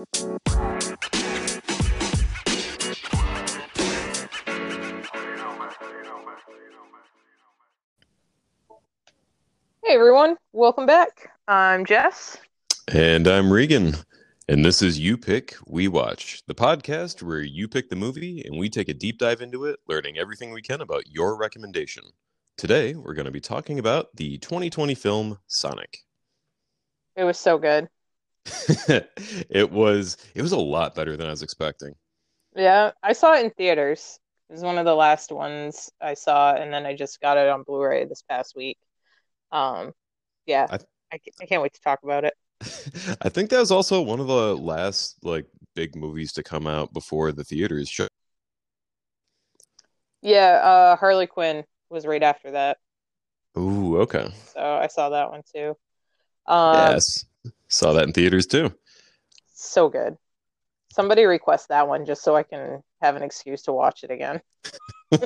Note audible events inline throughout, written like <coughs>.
Hey everyone, welcome back. I'm Jess. And I'm Regan. And this is You Pick, We Watch, the podcast where you pick the movie and we take a deep dive into it, learning everything we can about your recommendation. Today, we're going to be talking about the 2020 film Sonic. It was so good. <laughs> it was it was a lot better than I was expecting. Yeah, I saw it in theaters. It was one of the last ones I saw, and then I just got it on Blu-ray this past week. Um, yeah, I, I, I can't wait to talk about it. <laughs> I think that was also one of the last like big movies to come out before the theaters shut. Yeah, uh, Harley Quinn was right after that, Ooh, okay. so I saw that one too. Um, yes. Saw that in theaters too. so good. Somebody request that one just so I can have an excuse to watch it again. <laughs>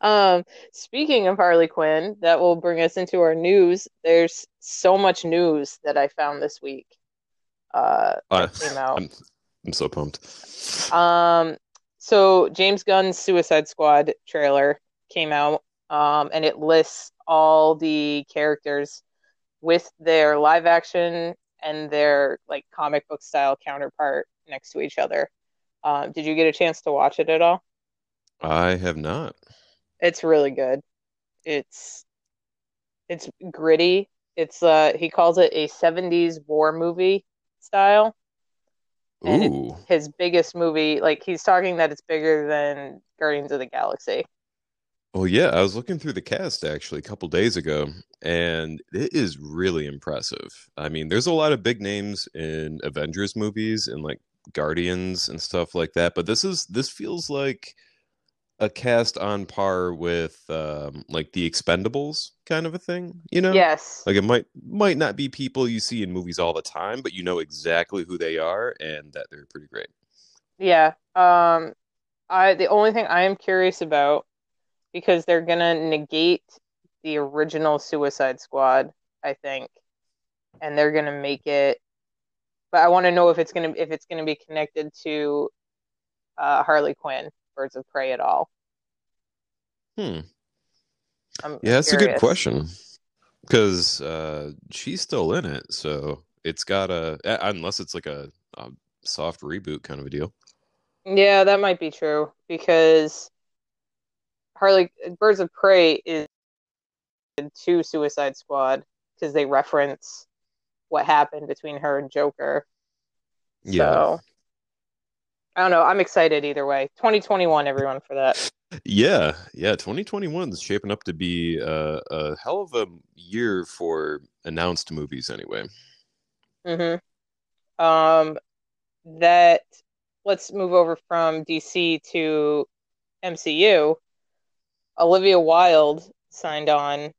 Um, speaking of Harley Quinn, that will bring us into our news. There's so much news that I found this week. Uh, Uh, came out. I'm, I'm so pumped. Um, so James Gunn's Suicide Squad trailer came out, um, and it lists all the characters with their live action and their like comic book style counterpart next to each other. Um, did you get a chance to watch it at all? I have not. It's really good. It's it's gritty. It's uh he calls it a 70s war movie style. And Ooh. His biggest movie, like he's talking that it's bigger than Guardians of the Galaxy. Well, yeah, I was looking through the cast actually a couple days ago, and it is really impressive. I mean, there's a lot of big names in Avengers movies and like Guardians and stuff like that, but this is this feels like a cast on par with um, like the Expendables kind of a thing, you know? Yes. Like it might might not be people you see in movies all the time, but you know exactly who they are and that they're pretty great. Yeah. Um I the only thing I am curious about because they're gonna negate the original Suicide Squad, I think, and they're gonna make it. But I want to know if it's gonna if it's gonna be connected to uh, Harley Quinn, Birds of Prey at all. Hmm. I'm Yeah, that's a good question. Because uh, she's still in it, so it's got a unless it's like a, a soft reboot kind of a deal. Yeah, that might be true because Harley Birds of Prey is to Suicide Squad because they reference what happened between her and Joker. Yeah, So I don't know. I'm excited either way. 2021, everyone, for that. yeah, yeah. 2021 is shaping up to be a, a hell of a year for announced movies, anyway. hmm Um, that let's move over from DC to MCU. Olivia Wilde signed on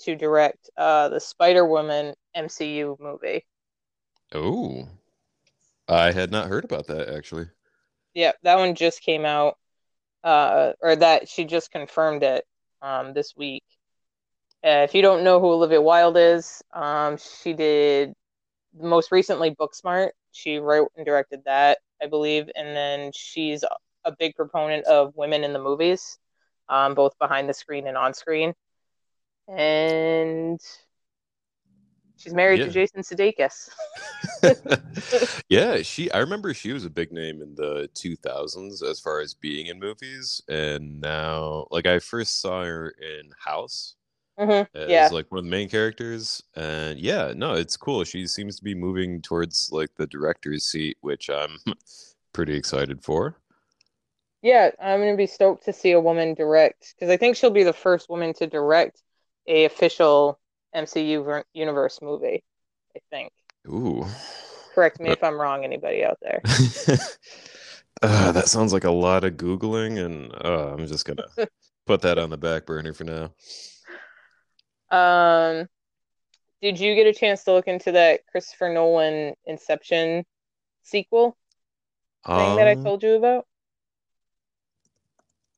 to direct uh, the Spider-Woman MCU movie. Oh, I had not heard about that actually. Yeah, that one just came out, uh, or that she just confirmed it um, this week. Uh, if you don't know who Olivia Wilde is, um, she did most recently Booksmart. She wrote and directed that, I believe, and then she's a big proponent of women in the movies, um, both behind the screen and on screen. And she's married to Jason Sudeikis. <laughs> yeah, she. I remember she was a big name in the 2000s as far as being in movies, and now, like, I first saw her in House hmm as Yeah. like one of the main characters, and yeah, no, it's cool. She seems to be moving towards like the director's seat, which I'm <laughs> pretty excited for. Yeah, I'm gonna be stoked to see a woman direct because I think she'll be the first woman to direct a official MCU ver- universe movie. I think. Ooh, Correct me if I'm wrong, anybody out there. <laughs> uh, that sounds like a lot of googling, and uh, I'm just gonna <laughs> put that on the back burner for now. Um, did you get a chance to look into that Christopher Nolan Inception sequel thing that I Um, told you about?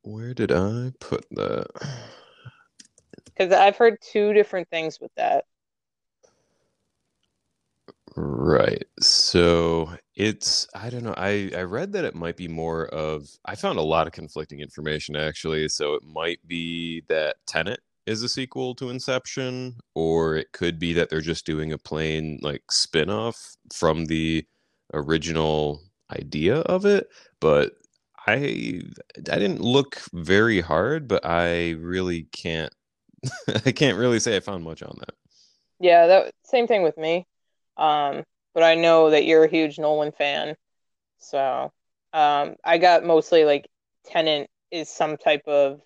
Where did I put that? Because I've heard two different things with that. Right. So it's I don't know. I I read that it might be more of I found a lot of conflicting information actually. So it might be that Tenet is a sequel to Inception, or it could be that they're just doing a plain like spin-off from the original idea of it. But I I didn't look very hard, but I really can't <laughs> I can't really say I found much on that. Yeah, that same thing with me. Um, but I know that you're a huge Nolan fan, so um, I got mostly like Tenet is some type of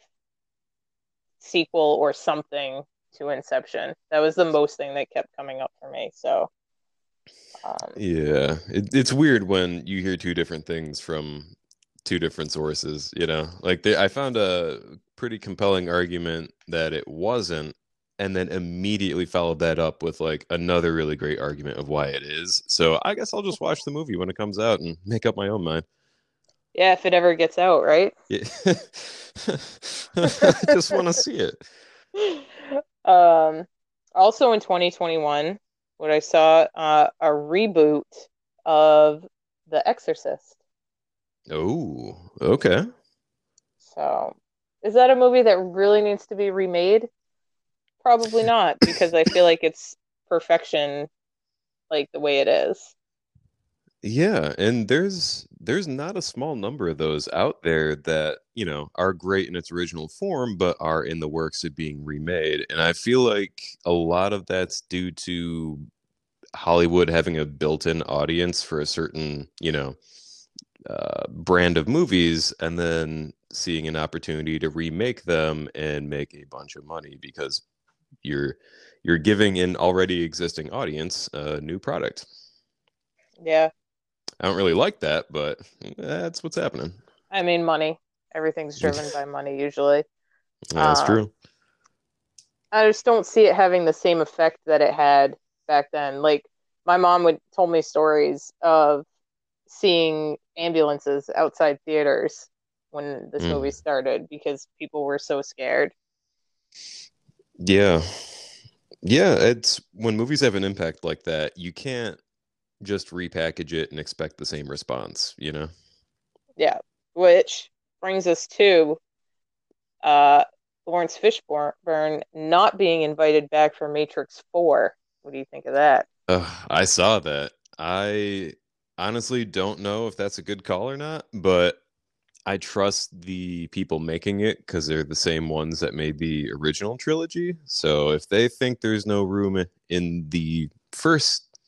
sequel or something to Inception. That was the most thing that kept coming up for me. So um, yeah, it, it's weird when you hear two different things from two different sources. You know, like they, I found a pretty compelling argument that it wasn't and then immediately followed that up with like another really great argument of why it is. So I guess I'll just watch the movie when it comes out and make up my own mind. Yeah, if it ever gets out, right? <laughs> Yeah. I just want to see it. <laughs> Um, also in 2021, what I saw uh, a reboot of The Exorcist. Oh, okay. So, is that a movie that really needs to be remade? Probably <laughs> not, because I feel like it's perfection, like the way it is. Yeah, and there's there's not a small number of those out there that, you know, are great in its original form but are in the works of being remade. And I feel like a lot of that's due to Hollywood having a built-in audience for a certain, you know, uh, brand of movies and then seeing an opportunity to remake them and make a bunch of money because you're you're giving an already existing audience a new product. Yeah. I don't really like that, but that's what's happening. I mean, money. Everything's driven by money usually. <laughs> That's um, true. I just don't see it having the same effect that it had back then. Like my mom would told me stories of seeing ambulances outside theaters when this mm. movie started because people were so scared. Yeah. Yeah, it's when movies have an impact like that, you can't just repackage it and expect the same response, you know? Yeah. Which brings us to uh Laurence Fishburne not being invited back for Matrix 4. What do you think of that? Uh, I saw that. I honestly don't know if that's a good call or not, but I trust the people making it because they're the same ones that made the original trilogy. So if they think there's no room in the first,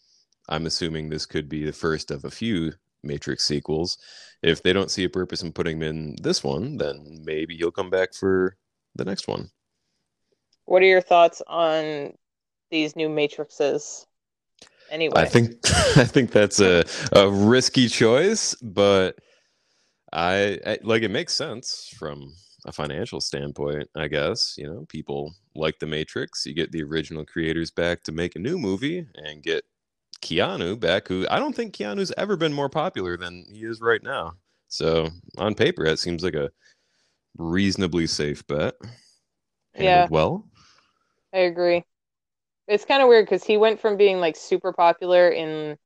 I'm assuming this could be the first of a few Matrix sequels. If they don't see a purpose in putting him in this one, then maybe he'll come back for the next one. What are your thoughts on these new Matrixes? Anyway, I think <laughs> I think that's a a risky choice, but I, I like it makes sense from a financial standpoint, I guess. You know, people like the Matrix. You get the original creators back to make a new movie and get Keanu back, who I don't think Keanu's ever been more popular than he is right now. So on paper, that seems like a reasonably safe bet. yeah. Well, I agree. It's kind of weird because he went from being like super popular in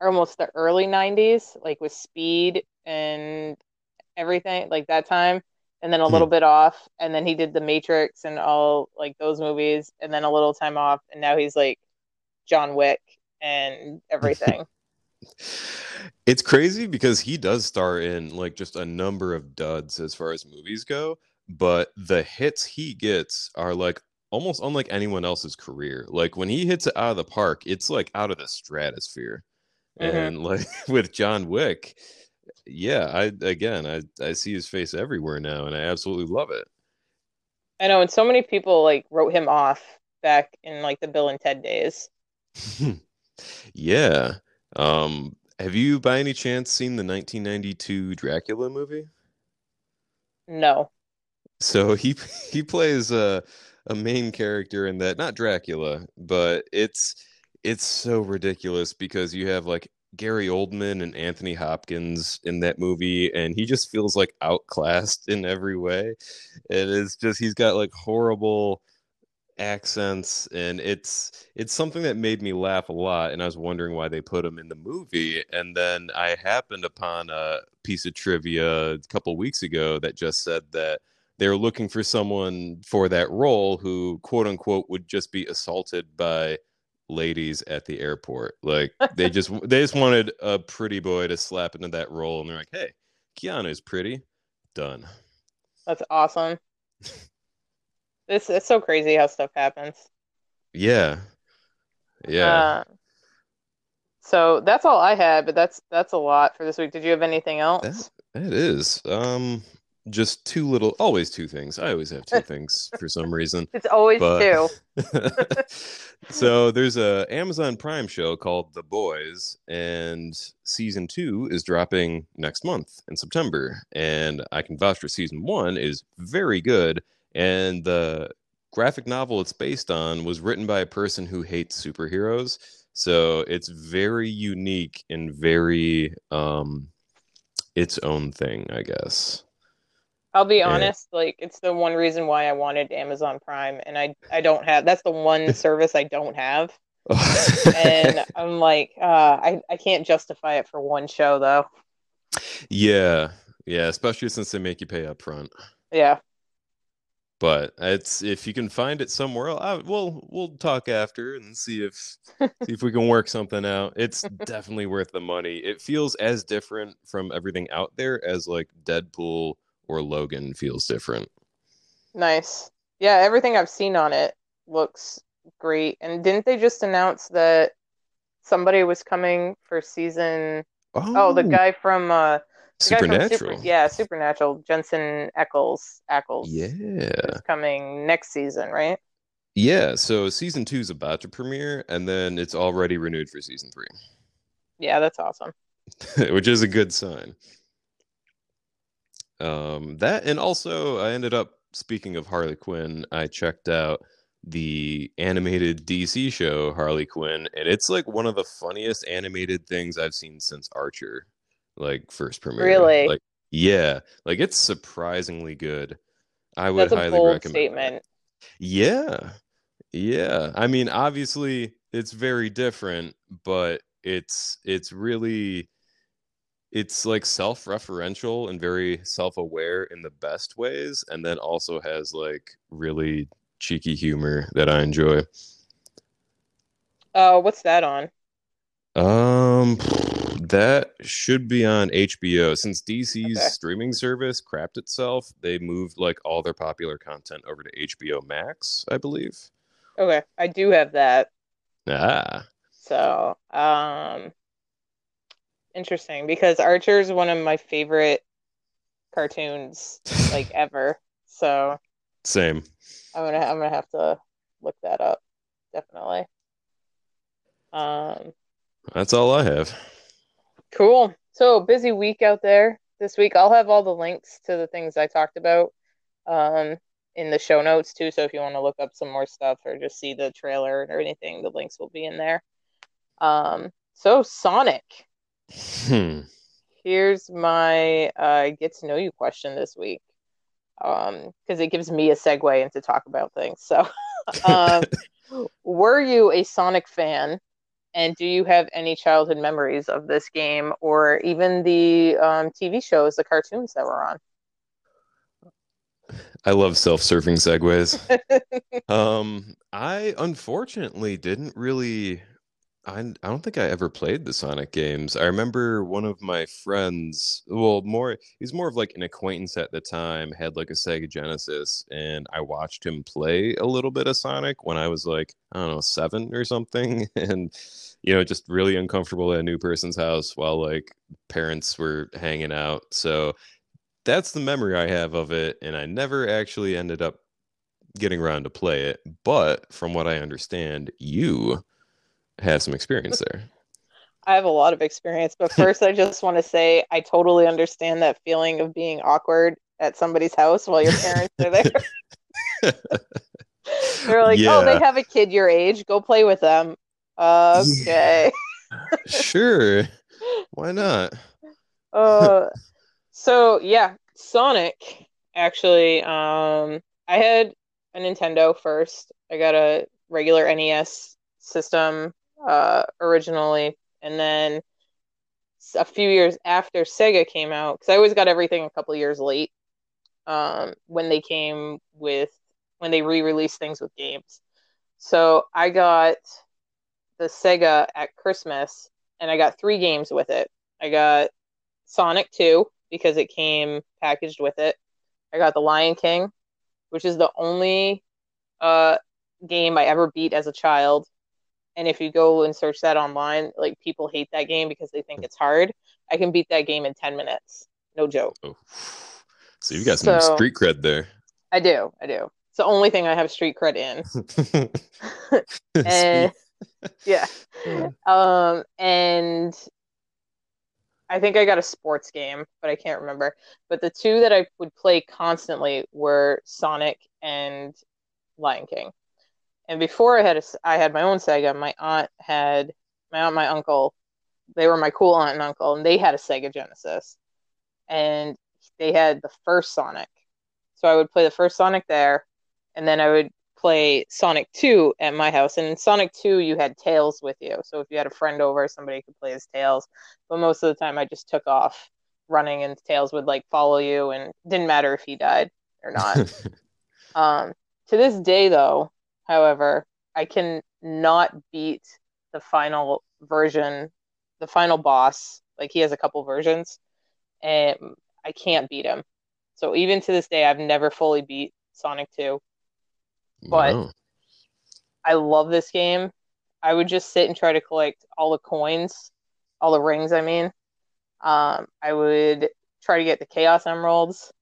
almost the early 90s, like with Speed and everything like that time and then a little hmm. bit off and then he did the matrix and all like those movies and then a little time off and now he's like john wick and everything <laughs> it's crazy because he does star in like just a number of duds as far as movies go but the hits he gets are like almost unlike anyone else's career like when he hits it out of the park it's like out of the stratosphere mm-hmm. and like <laughs> with john wick yeah, I again, I I see his face everywhere now, and I absolutely love it. I know, and so many people like wrote him off back in like the Bill and Ted days. <laughs> yeah. Um, have you, by any chance, seen the 1992 Dracula movie? No. So he <laughs> he plays a a main character in that, not Dracula, but it's it's so ridiculous because you have like Gary Oldman and Anthony Hopkins in that movie, and he just feels like outclassed in every way. And It is just he's got like horrible accents and it's it's something that made me laugh a lot and I was wondering why they put him in the movie and then I happened upon a piece of trivia a couple weeks ago that just said that they're looking for someone for that role who quote unquote would just be assaulted by ladies at the airport like they just they just wanted a pretty boy to slap into that role and they're like hey Keanu's pretty done That's awesome. it's it's so crazy how stuff happens. yeah yeah Uh, so that's all I had, but that's that's a lot for this week. Did you have anything else? It is. Um, just two little, always two things. I always have two <laughs> things for some reason. It's always But two. <laughs> so there's a Amazon Prime show called The Boys, and season two is dropping next month in September. And I can vouch for season one is very good. And the graphic novel it's based on was written by a person who hates superheroes. So it's very unique and very um its own thing, I guess. I'll be honest, like it's the one reason why I wanted Amazon Prime, and I I <laughs> don't have. That's the one <laughs> service I don't have, and <laughs> I'm like, uh, I I can't justify it for one show though. yeah, yeah, especially since they make you pay up front. Yeah, But it's if you can find it somewhere else, I, we'll we'll talk after and see if see if we can work something out. It's definitely worth the money. It feels as different from everything out there as like Deadpool or Logan feels different. nice. Yeah, everything I've seen on it looks great. And didn't they just announce that somebody was coming for season? Oh, the Oh, guy from uh, the guy from Super, Supernatural. yeah, Supernatural, Jensen Ackles, Ackles Yeah. coming next season, right? Yeah, so season two is about to premiere, and then it's already renewed for season three. Yeah, that's awesome. <laughs> which is a good sign. Um, that and also I ended up speaking of Harley Quinn, I checked out the animated DC show Harley Quinn, and it's like one of the funniest animated things I've seen since Archer, like first premiere. Really? Like, yeah, like it's surprisingly good. I would That's a highly bold recommend. statement. Yeah. Yeah. I mean, obviously it's very different, but it's it's really it's like self-referential and very self-aware in the best ways, and then also has like really cheeky humor that I enjoy. Uh, what's that on? Um, <sighs> that should be on HBO. Since DC's Okay. streaming service crapped itself, they moved like all their popular content over to HBO Max, I believe. Okay, I do have that. Ah. So, um, interesting because Archer is one of my favorite cartoons <laughs> like ever. So Same. I'm gonna I'm gonna have to look that up. Definitely. Um, That's all I have. cool. So busy week out there this week. I'll have all the links to the things I talked about um in the show notes too. So if you want to look up some more stuff or just see the trailer or anything, the links will be in there. Um, so Sonic. Hmm. Here's my uh, get to know you question this week. Um, because it gives me a segue into talk about things. So, <laughs> um, were you a Sonic fan? And do you have any childhood memories of this game or even the um, TV shows, the cartoons that were on? I love self-serving segues. <laughs> Um, I unfortunately didn't really I I don't think I ever played the Sonic games. I remember one of my friends, well, more he's more of like an acquaintance at the time, had like a Sega Genesis, and I watched him play a little bit of Sonic when I was like, I don't know, seven or something, <laughs> and you know, just really uncomfortable at a new person's house while like parents were hanging out. So that's the memory I have of it, and I never actually ended up getting around to play it. But from what I understand, you have some experience there. <laughs> I have a lot of experience, but first, I just want to say I totally understand that feeling of being awkward at somebody's house while your parents are there. <laughs> They're like, oh, they have a kid your age. Go play with them. Okay. <laughs> Sure. Why not? Uh, so yeah, Sonic. Actually, um, I had a Nintendo first, I got a regular NES system uh, originally, and then a few years after Sega came out, because I always got everything a couple years late. Um, when they came with when they re-released things with games, so I got the Sega at Christmas, and I got three games with it. I got Sonic 2 because it came packaged with it. I got The Lion King, which is the only uh, game I ever beat as a child. And if you go and search that online, like people hate that game because they think it's hard. I can beat that game in 10 minutes. No joke. Oh. So you've got some so, street cred there. I do. I do. It's the only thing I have street cred in. <laughs> <laughs> <laughs> and yeah. Um and I think I got a sports game, but I can't remember. But the two that I would play constantly were Sonic and Lion King. And before I had a, I had my own Sega. My aunt had my aunt, my uncle. They were my cool aunt and uncle, and they had a Sega Genesis, and they had the first Sonic. So I would play the first Sonic there, and then I would play Sonic 2 at my house. And in Sonic 2, you had Tails with you. So if you had a friend over, somebody could play as Tails. But most of the time, I just took off running, and Tails would like follow you, and didn't matter if he died or not. <laughs> um, to this day, though, however, I can not beat the final version, the final boss. Like he has a couple versions, and I can't beat him. So even to this day, I've never fully beat Sonic 2. But wow. I love this game. I would just sit and try to collect all the coins, all the rings, I mean. Um, I would try to get the Chaos Emeralds.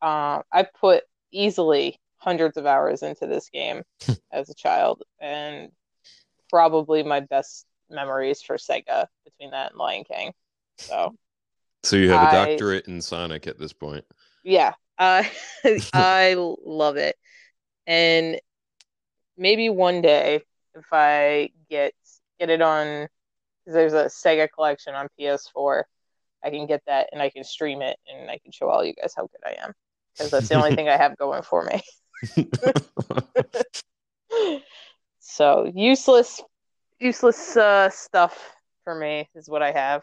Uh, I put easily hundreds of hours into this game <laughs> as a child, and probably my best memories for Sega between that and Lion King. So, so you have a doctorate in Sonic at this point. Yeah, uh, <laughs> <laughs> I love it, and maybe one day if I get get it on, because there's a Sega collection on PS4, I can get that and I can stream it and I can show all you guys how good I am because that's the only thing I have going for me. <laughs> so useless, useless uh, stuff for me is what I have.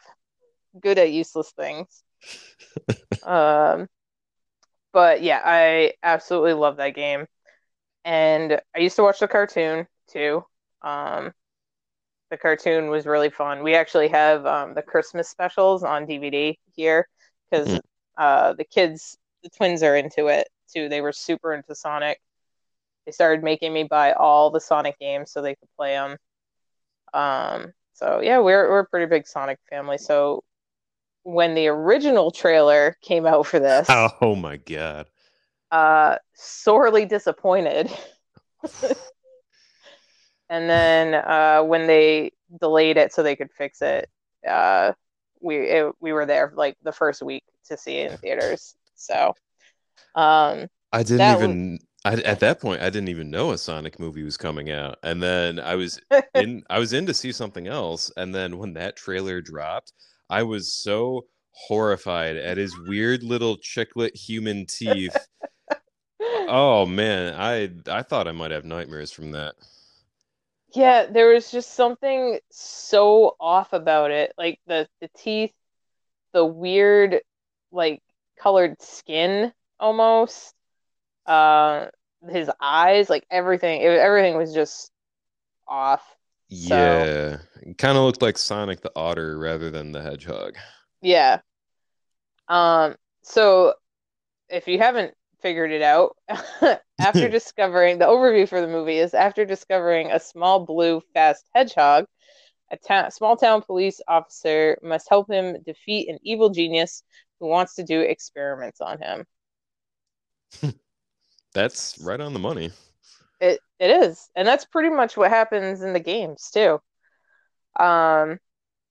Good at useless things. <laughs> um, but yeah, I absolutely love that game, and I used to watch the cartoon too. Um, the cartoon was really fun. We actually have um, the Christmas specials on DVD here because mm. uh, the kids, the twins, are into it too. They were super into Sonic. They started making me buy all the Sonic games so they could play them. Um, so yeah, we're we're a pretty big Sonic family. So when the original trailer came out for this, <laughs> oh my god, uh, sorely disappointed. <laughs> and then uh, when they delayed it so they could fix it, uh, we it, we were there like the first week to see it in theaters. So um, I didn't even. I, at that point, I didn't even know a Sonic movie was coming out, and then I was <laughs> in. I was in to see something else, and then when that trailer dropped, I was so horrified at his weird little chiclet human teeth. <laughs> oh man, I I thought I might have nightmares from that. Yeah, there was just something so off about it, like the the teeth, the weird like colored skin almost. Uh, his eyes, like everything, it, everything was just off. Yeah, so, kind of looked like Sonic the Otter rather than the Hedgehog. Yeah. Um. So, if you haven't figured it out, <laughs> after <laughs> discovering the overview for the movie is after discovering a small blue fast hedgehog, a ta- small town police officer must help him defeat an evil genius who wants to do experiments on him. That's right on the money. It it is, and that's pretty much what happens in the games too. Um,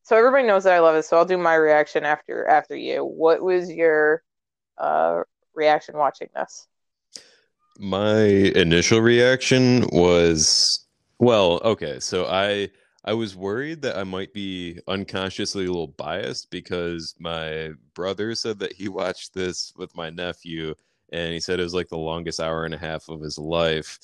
so everybody knows that I love it. So I'll do my reaction after after you. What was your uh reaction watching this? My initial reaction was well, okay. So I I was worried that I might be unconsciously a little biased because my brother said that he <laughs> watched this with my nephew and he said it was like the longest hour and a half of his life.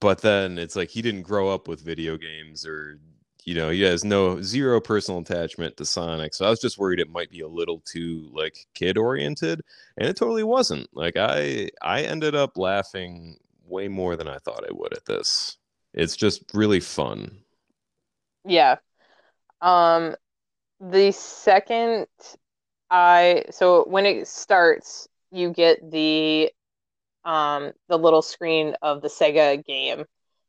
but then it's like he didn't grow up with video games or you know he has no zero personal attachment to sonic so i was just worried it might be a little too like kid oriented and it totally wasn't like i i ended up laughing way more than i thought i would at this it's just really fun Yeah. Um, the second I so when it starts, you get the um the little screen of the Sega game,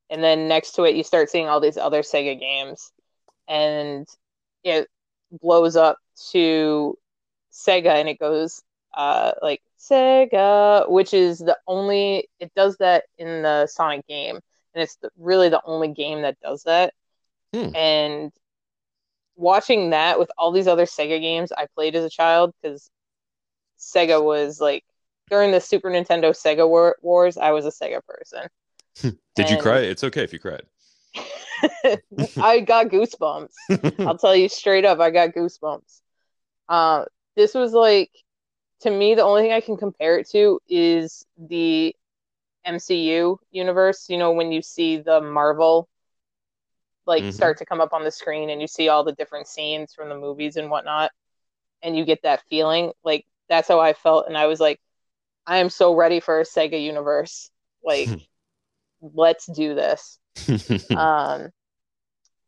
and then next to it you start seeing all these other Sega games, and it blows up to Sega and it goes uh like Sega, which is the only it does that in the Sonic game, and it's the, really the only game that does that. Hmm. And watching that with all these other Sega games I played as a child, because Sega was like during the Super Nintendo Sega war- wars, I was a Sega person. <laughs> did you cry it's okay if you cried <laughs> I got goosebumps. <laughs> I'll tell you straight up, I got goosebumps. Uh, this was like, to me, the only thing I can compare it to is the MCU universe. You know, when you see the Marvel like Mhm. start to come up on the screen and you see all the different scenes from the movies and whatnot, and you get that feeling. Like, that's how I felt. And I was like, I am so ready for a Sega universe. Like, <laughs> let's do this. <laughs> Um,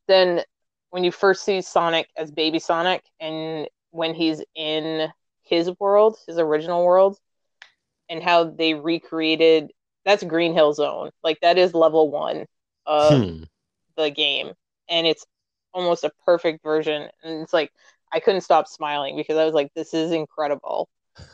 then when you first see Sonic as baby Sonic and when he's in his world, his original world, and how they recreated that's Green Hill Zone. Like that is level one of Hmm. the game. And it's almost a perfect version. And it's like I couldn't stop smiling because I was like, this is incredible. <laughs>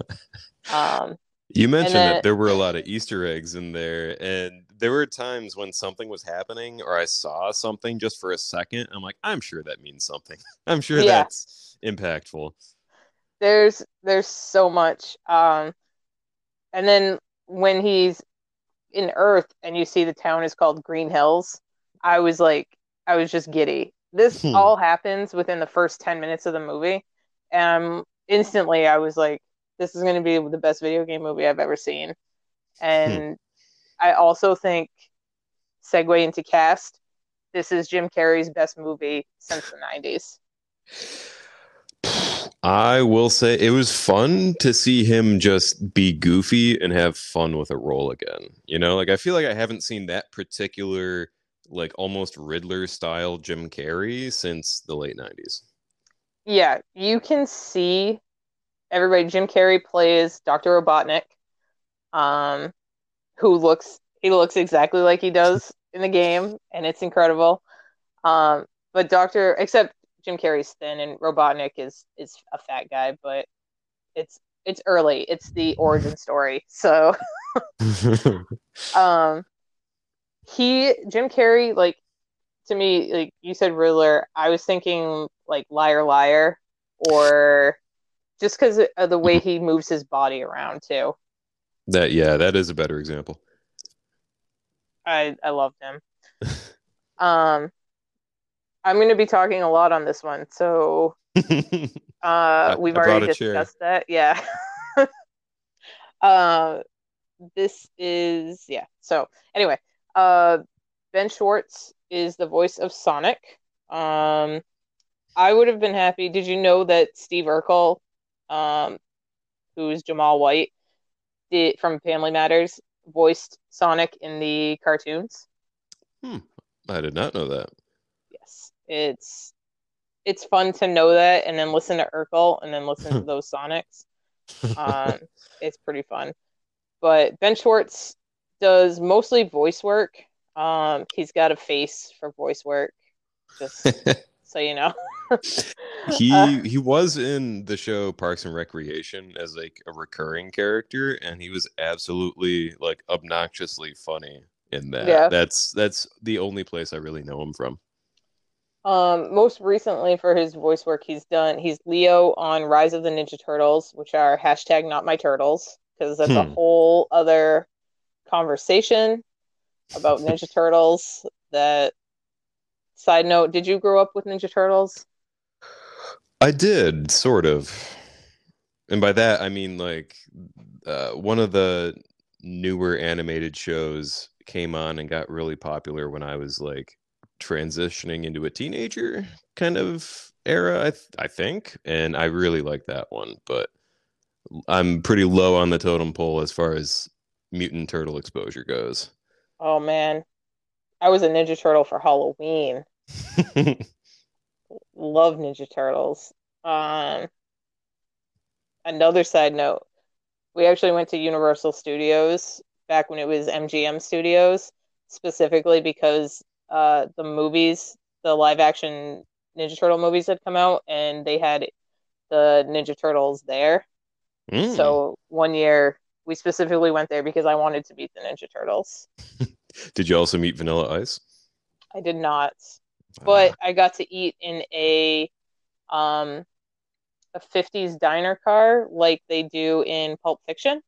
Um You mentioned then- that there were a lot of Easter eggs in there, and there were times when something was happening or I saw something just for a second. I'm like, I'm sure that means something. <laughs> I'm sure Yeah. that's impactful. there's there's so much um and then when he's in earth and you see the town is called green hills i was like i was just giddy this Hmm. all happens within the first 10 minutes of the movie and instantly i was like this is going to be the best video game movie i've ever seen and i also think segue into cast this is jim carrey's best movie since the 90s I will say it was fun to see him just be goofy and have fun with a role again. You know, like I feel like I haven't seen that particular, like almost Riddler style Jim Carrey since the late 90s. yeah, you can see everybody. Jim Carrey plays Dr. Robotnik, um, who looks he looks exactly like he does <laughs> in the game, and it's incredible. Um, but Doctor, except Jim Carrey's thin and Robotnik is is a fat guy, but it's it's early. It's the origin story, so <laughs> <laughs> um he Jim Carrey like to me like you said Riddler I was thinking like liar liar or just because of the way he moves his body around too. That yeah, that is a better example. I I loved him. <laughs> Um I'm going to be talking a lot on this one so <laughs> uh we've I already discussed that. Yeah. <laughs> Uh this is yeah so anyway uh ben schwartz is the voice of sonic. Um i would have been happy. Did you know that steve urkel um who's jaleel white did from family matters voiced sonic in the cartoons? I did not know that. yes. It's it's fun to know that and then listen to urkel and then listen to <laughs> those sonics. <laughs> Um, it's pretty fun. But Ben Schwartz does mostly voice work. Um, he's got a face for voice work, just <laughs> so you know. <laughs> he Uh, he was in the show Parks and Recreation as like a recurring character, and he was absolutely like obnoxiously funny in that. Yeah. That's that's the only place I really know him from. um, most recently for his voice work, he's done. He's Leo on Rise of the Ninja Turtles, which are hashtag Not My Turtles, because that's a Hmm. whole other conversation about <laughs> Ninja Turtles. That side note, did you grow up with Ninja Turtles? I did sort of, and by that I mean like uh, one of the newer animated shows came on and got really popular when I was like transitioning into a teenager kind of era, I, th- I think. And I really like that one. But I'm pretty low on the totem pole as far as mutant turtle exposure goes. Oh, man. I was a Ninja Turtle for Halloween. <laughs> Love Ninja Turtles. Um, another side note we actually went to Universal Studios back when it was MGM Studios, specifically because uh, the movies, the live action Ninja Turtle movies had come out, and they had the Ninja Turtles there. Mm. So one year we specifically went there because I wanted to meet the Ninja Turtles. <laughs> did you also meet Vanilla Ice? I did not, but I got to eat in a um a 50s diner car like they do in Pulp Fiction.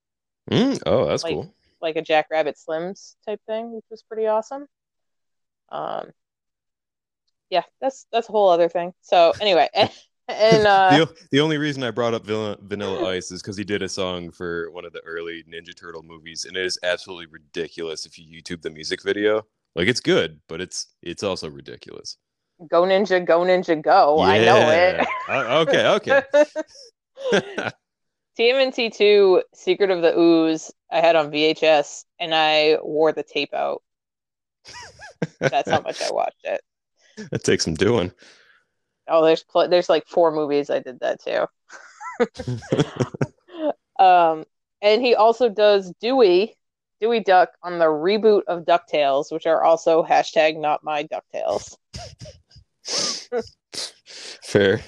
Mm, oh, that's like, cool. Like a Jack Rabbit Slims type thing, which was pretty awesome. Um, yeah, that's that's a whole other thing. So anyway, <laughs> and, <laughs> uh, the, the only reason I brought up Vanilla, Vanilla Ice is because he did a song for one of the early Ninja Turtle movies, and it is absolutely ridiculous if you YouTube the music video. Like it's good, but it's it's also ridiculous. Go Ninja, Go Ninja, Go. Yeah. I know it. uh, okay, okay. <laughs> <laughs> TMNT 2 Secret of the Ooze I had on VHS and I wore the tape out. That's how much I watched it. That takes some doing. Oh, there's pl- there's like four movies I did that too. <laughs> um, and he also does Dewey, Dewey Duck on the reboot of DuckTales, which are also hashtag not my DuckTales. <laughs> Fair.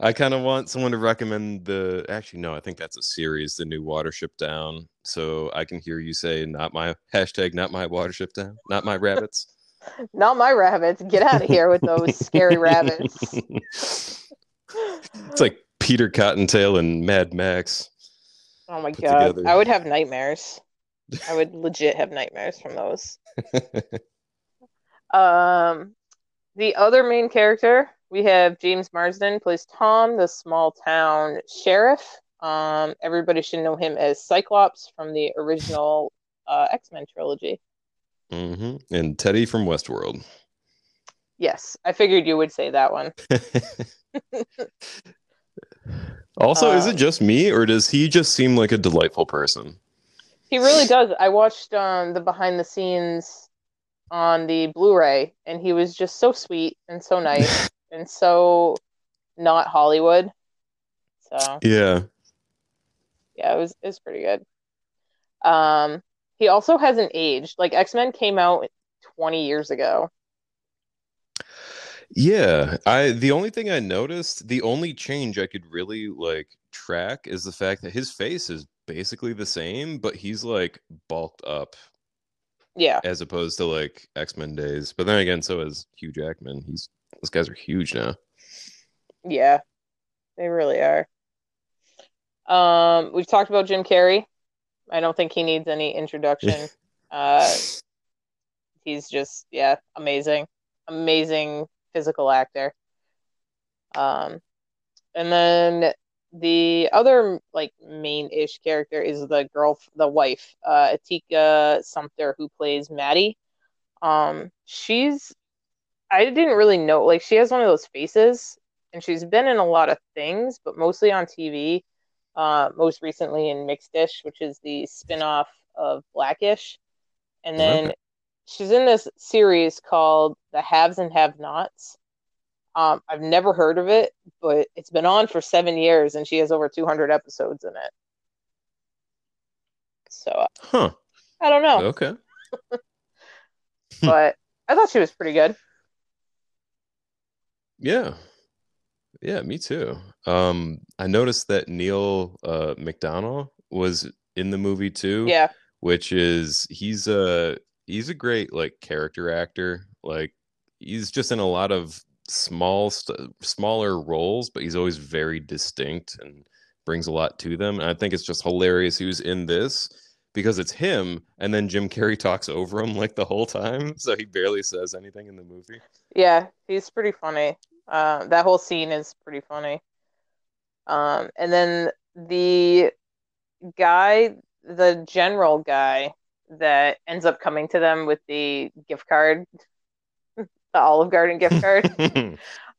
I kind of want someone to recommend the. Actually, no, I think that's a series, the new Watership Down. So I can hear you say, "Not my hashtag, not my Watership Down, not my rabbits." Not my rabbits. Get out of here with those scary rabbits. it's like Peter Cottontail and Mad Max. Oh my god, together. I would have nightmares. I would legit have nightmares from those. <laughs> um, the other main character we have James Marsden plays Tom, the small town sheriff. Um, everybody should know him as Cyclops from the original uh, X Men trilogy. Mm-hmm. And Teddy from Westworld. Yes, I figured you would say that one. <laughs> also, uh, is it uh, just me, or does he just seem like a delightful person? He really does. I watched um, the behind the scenes on the Blu-ray, and he was just so sweet and so nice <laughs> and so not Hollywood. So yeah, yeah, it was it was pretty good. Um, he also hasn't aged. Like X Men came out twenty years ago. Yeah, I the only thing I noticed, the only change I could really like track is the fact that his face is basically the same, but he's like bulked up yeah. As opposed to like X Men days. But then again, so is Hugh Jackman. He's those guys are huge now. Yeah. They really are. Um, we've talked about Jim Carrey. I don't think he needs any introduction. <laughs> uh he's just yeah, amazing. Amazing physical actor. Um and then the other like main-ish character is the girl, the wife, uh, Atika Sumpter, who plays Maddie. Um, she's I didn't really know like she has one of those faces, and she's been in a lot of things, but mostly on TV. Uh, most recently in Mixed-ish, which is the spin-off of Blackish, and then okay. she's in this series called The Haves and Have Nots um, I've never heard of it, but it's been on for seven years, and she has over 200 episodes in it. So, uh, huh? I don't know. Okay. <laughs> but I thought she was pretty good. Yeah, yeah, me too. Um, I noticed that Neal uh, McDonough was in the movie too. Yeah, which is he's a he's a great like character actor. Like he's just in a lot of small st- smaller roles but he's always very distinct and brings a lot to them and i think it's just hilarious who's in this because it's him and then jim carrey talks over him like the whole time <laughs> so he barely says anything in the movie yeah he's pretty funny uh, that whole scene is pretty funny um, and then the guy the general guy that ends up coming to them with the gift card, <laughs> the Olive Garden gift <laughs> card.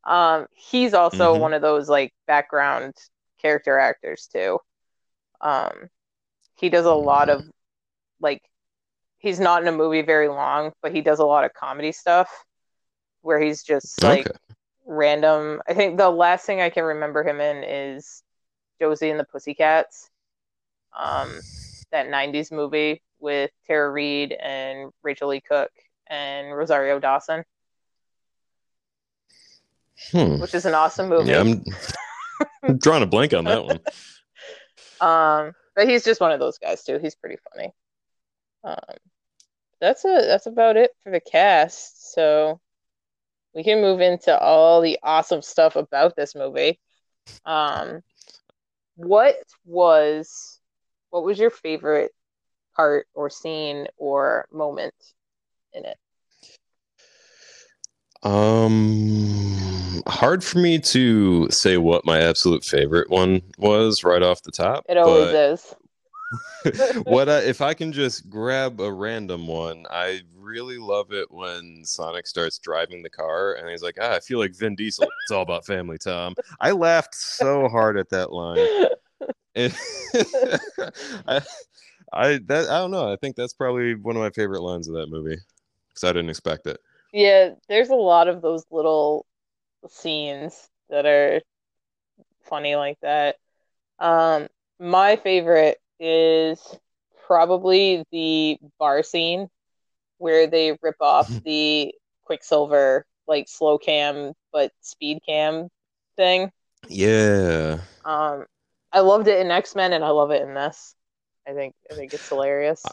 um, he's also Mhm. one of those like background character actors too. Um, he does a lot of like he's not in a movie very long, but he does a lot of comedy stuff where he's just like okay. Random. I think the last thing I can remember him in is Josie and the Pussycats. Um, that 90s movie with Tara Reid and Rachael Leigh Cook and Rosario Dawson, Hmm. which is an awesome movie. Yeah, I'm, I'm <laughs> drawing a blank on that one. Um, but he's just one of those guys too. He's pretty funny. Um, that's a that's about it for the cast. So we can move into all the awesome stuff about this movie. Um, what was what was your favorite part or scene or moment in it? Um, hard for me to say what my absolute favorite one was right off the top. It always is. <laughs> what I, if I can just grab a random one? I really love it when Sonic starts driving the car and he's like, "Ah, I feel like Vin Diesel. <laughs> It's all about family, Tom." I laughed so hard at that line. <laughs> I, I that I don't know. I think that's probably one of my favorite lines of that movie because I didn't expect it. Yeah, there's a lot of those little scenes that are funny like that. Um, my favorite is probably the bar scene where they rip off <laughs> the Quicksilver like slow cam but speed cam thing. Yeah. Um, I loved it in X-Men and I love it in this. I think I think it's hilarious.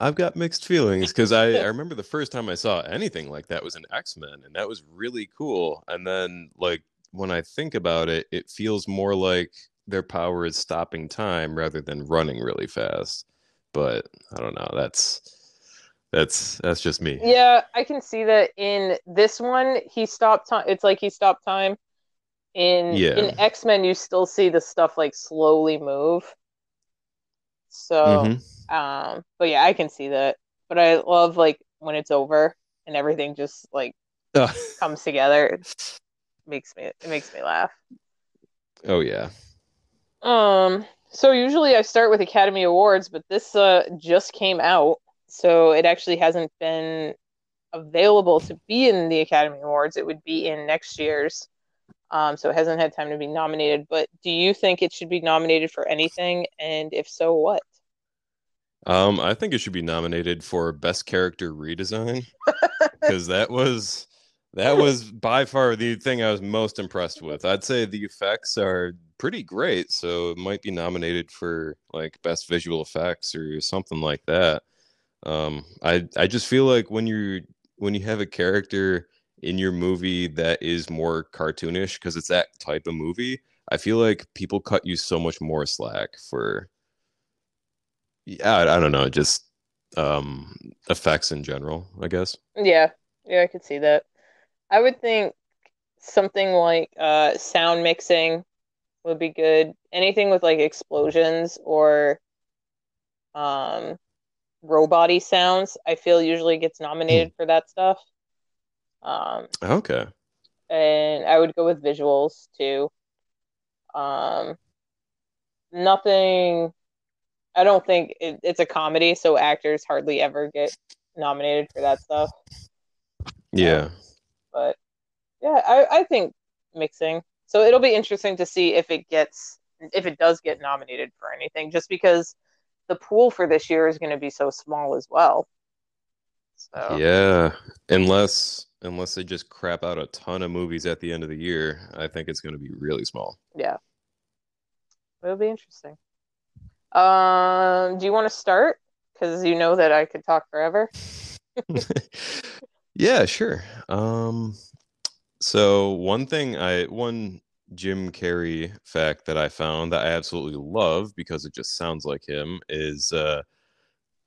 I've got mixed feelings because I, I <laughs> remember the first time I saw anything like that was in X Men, and that was really cool. And then, like, when I think about it, it feels more like their power is stopping time rather than running really fast. But I don't know. That's that's that's just me. Yeah, I can see that in this one he stopped time. It's like he stopped time. In Yeah. in X Men, you still see the stuff like slowly move. So, Mhm. um, but yeah, I can see that. But I love like when it's over and everything just like Ugh. <laughs> comes together. It makes me it makes me laugh. oh yeah. Um, so usually I start with Academy Awards, but this uh just came out, so it actually hasn't been available to be in the Academy Awards. It would be in next year's. Um, so it hasn't had time to be nominated. But do you think it should be nominated for anything? And if so, what? Um, I think it should be nominated for best character redesign <laughs> because that was that was by far the thing I was most impressed with. I'd say the effects are pretty great, so it might be nominated for like best visual effects or something like that. Um, I I just feel like when you when you have a character in your movie that is more cartoonish because it's that type of movie, I feel like people cut you so much more slack for yeah, I, I don't know, just um effects in general, I guess. Yeah, yeah, I could see that. I would think something like uh, sound mixing would be good. Anything with like explosions or um, roboty sounds, I feel usually gets nominated for that stuff. Um, Okay. and I would go with visuals too. Um, nothing. I don't think it, it's a comedy, so actors hardly ever get nominated for that stuff. Yeah. But yeah, I, I think mixing. So it'll be interesting to see if it gets if it does get nominated for anything, just because the pool for this year is going to be so small as well. So Yeah. Unless unless they just crap out a ton of movies at the end of the year, I think it's going to be really small. yeah, it'll be interesting. Um, do you want to start? Because you know that I could talk forever. <laughs> <laughs> Yeah, sure. Um, so one thing I one Jim Carrey fact that I found that I absolutely love because it just sounds like him is uh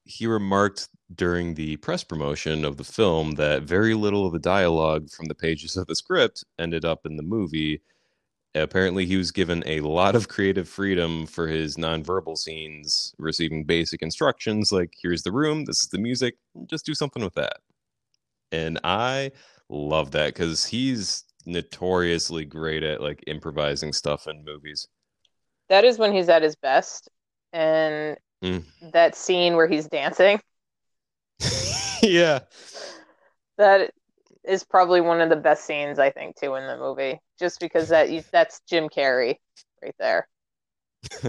he remarked during the press promotion of the film that very little of the dialogue from the pages of the script ended up in the movie apparently he was given a lot of creative freedom for his nonverbal scenes, receiving basic instructions like here's the room, this is the music, just do something with that. And I love that cuz he's notoriously great at like improvising stuff in movies. That is when he's at his best. And mm. that scene where he's dancing. <laughs> yeah. That is probably one of the best scenes I think too in the movie, just because that that's Jim Carrey right there. <laughs>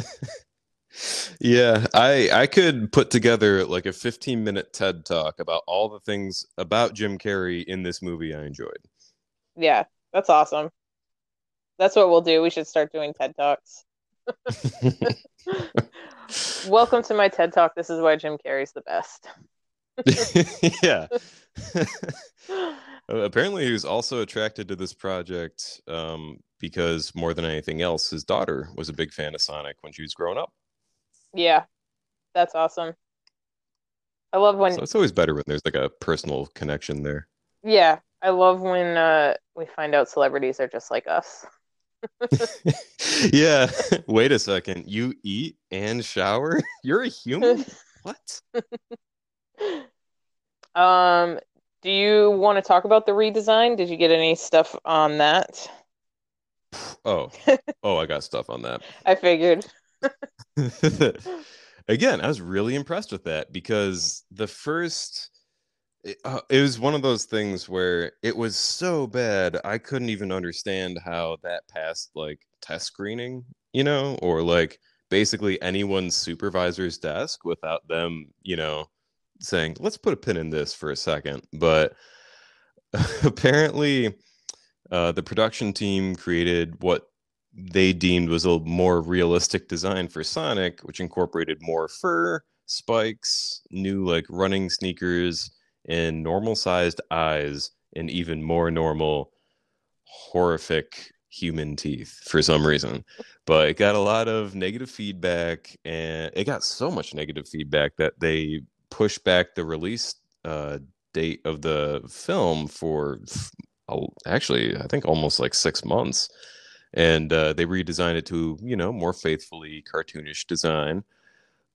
yeah, I I could put together like a 15 minute TED talk about all the things about Jim Carrey in this movie I enjoyed. Yeah, that's awesome. That's what we'll do. We should start doing TED talks. <laughs> Welcome to my TED talk. This is why Jim Carrey's the best. <laughs> yeah. <laughs> Uh, apparently, he was also attracted to this project um, because more than anything else, his daughter was a big fan of Sonic when she was growing up. Yeah, that's awesome. I love when so it's always better when there's like a personal connection there. Yeah, I love when uh, we find out celebrities are just like us. <laughs> yeah. <laughs> Wait a second. You eat and shower? <laughs> You're a human? what? Um, do you want to talk about the redesign? Did you get any stuff on that? Oh, oh, I got stuff on that. I figured. <laughs> Again, I was really impressed with that because the first, it, uh, it was one of those things where it was so bad I couldn't even understand how that passed like test screening, you know, or like basically anyone's supervisor's desk without them, you know, saying, let's put a pin in this for a second. But <laughs> apparently, uh, the production team created what they deemed was a more realistic design for Sonic, which incorporated more fur, spikes, new like running sneakers, and normal sized eyes, and even more normal, horrific human teeth for some reason. But it got a lot of negative feedback, and it got so much negative feedback that they pushed back the release uh, date of the film for actually I think almost like six months, and uh, they redesigned it to you know more faithfully cartoonish design.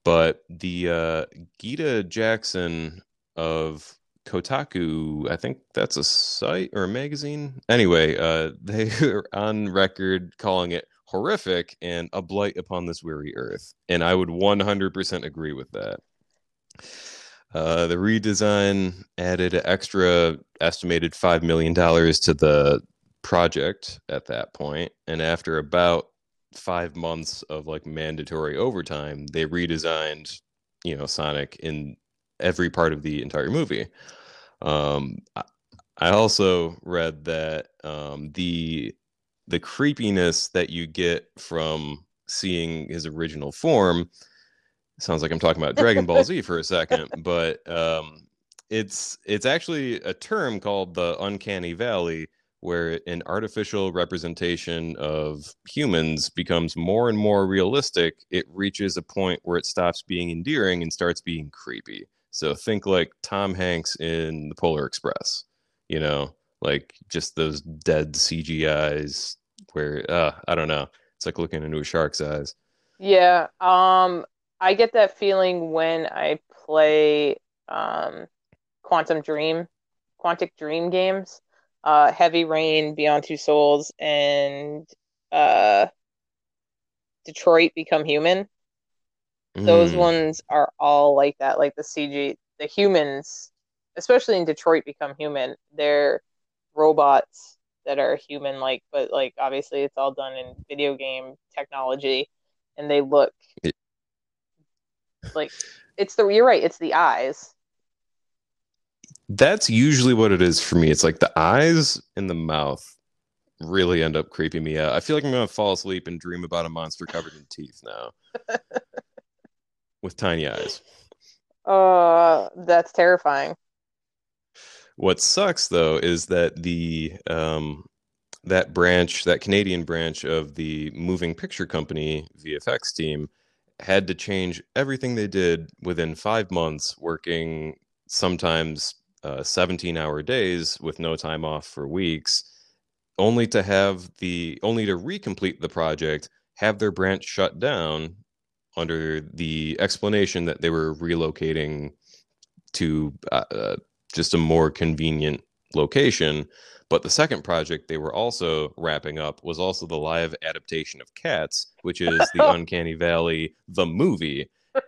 But the uh, Gita Jackson of Kotaku, I think that's a site or a magazine. Anyway, uh, <laughs> they are on record calling it horrific and a blight upon this weary earth. And I would 100% agree with that. Uh, the redesign added an extra estimated $5 million to the project at that. And after about five months of like mandatory overtime, they redesigned, you know, Sonic in every part of the entire movie. Um, I also read that um, the the creepiness that you get from seeing his original form sounds like I'm talking about Dragon Ball Z for a second, <laughs> but um, it's it's actually a term called the uncanny valley, where an artificial representation of humans becomes more and more realistic. It reaches a point where it stops being endearing and starts being creepy. So think like Tom Hanks in The Polar Express, you know, like just those dead CGIs where uh, I don't know, it's like looking into a shark's eyes. Yeah, um, I get that feeling when I play um, Quantum Dream, Quantic Dream games, uh, Heavy Rain, Beyond Two Souls, and uh, Detroit Become Human. Mm. Those ones are all like that, like the CG, the humans, especially in Detroit Become Human. They're robots that are human like, but like obviously it's all done in video game technology, and they look like it's the you're right, it's the eyes. That's usually what it is for me. It's like the eyes and the mouth really end up creeping me out. I feel like I'm gonna fall asleep and dream about a monster covered in teeth now. <laughs> With tiny eyes. Uh that's terrifying. What sucks though is that the um that branch, that Canadian branch of the moving picture company VFX team had to change everything they did within five months, working sometimes uh, 17 hour days with no time off for weeks, only to have the only to recomplete the project, have their branch shut down under the explanation that they were relocating to uh, uh, just a more convenient location. But the second project they were also wrapping up was also the live adaptation of Cats, which is the <laughs> Uncanny Valley the movie. <laughs>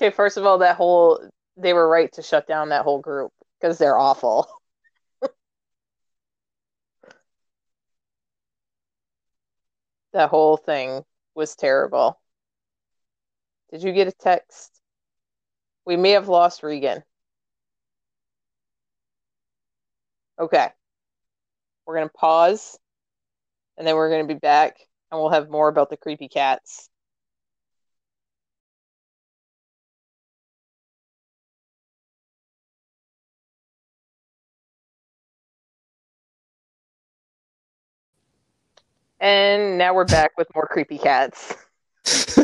Okay, first of all, that whole they were right to shut down that whole group because they're awful. <laughs> that whole thing was terrible. Did you get a text? We may have lost Regan. Okay. We're going to pause and then we're going to be back and we'll have more about the creepy cats. And now we're back with more creepy cats. <laughs>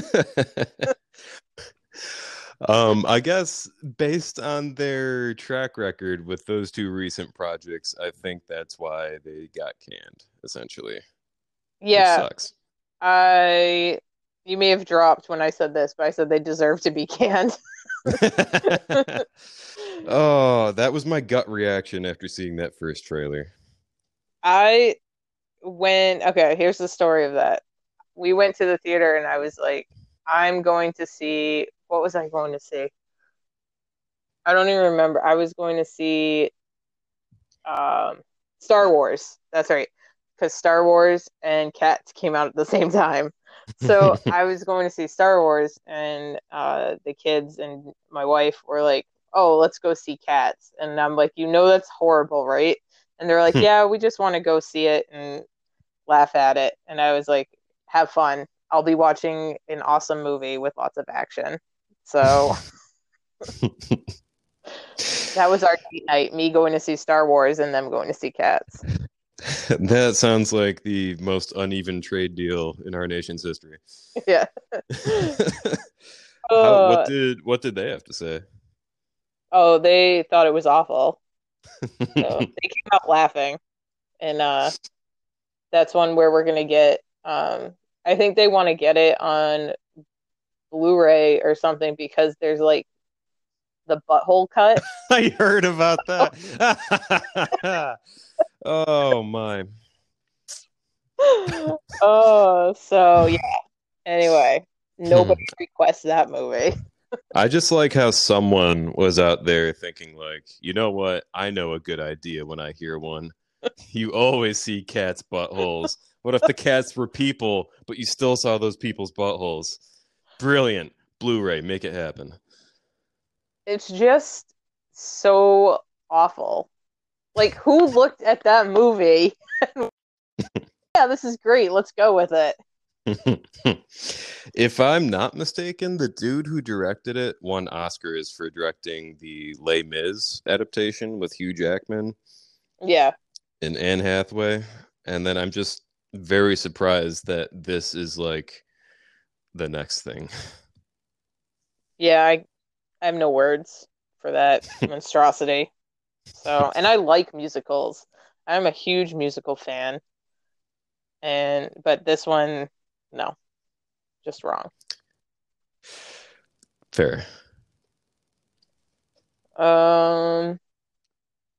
um, I guess based on their track record with those two recent projects, I think that's why they got canned, essentially. Yeah. sucks. I you may have dropped when I said this, but I said they deserve to be canned. <laughs> <laughs> oh, that was my gut reaction after seeing that first trailer. I when okay, here's the story of that. We went to the theater and I was like, I'm going to see what was I going to see? I don't even remember. I was going to see um, Star Wars. That's right. Because Star Wars and Cats came out at the <laughs> same time. So <laughs> I was going to see Star Wars, and uh, the kids and my wife were like, "Oh, let's go see Cats," and I'm like, "You know that's horrible, right?" And they're like, "Yeah, we just want to go see it and laugh at it." And I was like, "Have fun." I'll be watching an awesome movie with lots of action. So <laughs> that was our date night, me going to see Star Wars and them going to see Cats. <laughs> that sounds like the most uneven trade deal in our nation's history. <laughs> Yeah. How, uh, what did what did they have to say? Oh, they thought it was awful. So they came out laughing, and uh, that's one where we're gonna get um, I think they want to get it on Blu-ray or something because there's like the butthole cut. <laughs> I heard about that. <laughs> oh my. <laughs> oh, so yeah. Anyway, nobody hmm. requests that movie. I just like how someone was out there thinking like, you know what? I know a good idea when I hear one. You always see cats' buttholes. What if the cats were people, but you still saw those people's buttholes? Brilliant. Blu-ray, make it happen. It's just so awful. Like who looked at that movie? <laughs> yeah, this is great. Let's go with it. <laughs> if I'm not mistaken, the dude who directed it won Oscars for directing the Les Mis adaptation with Hugh Jackman. Yeah. And Anne Hathaway. And then I'm just very surprised that this is like the next thing. Yeah, I, I have no words for that <laughs> monstrosity. So, and I like musicals. I'm a huge musical fan. And but this one, no, just wrong. Fair. Um.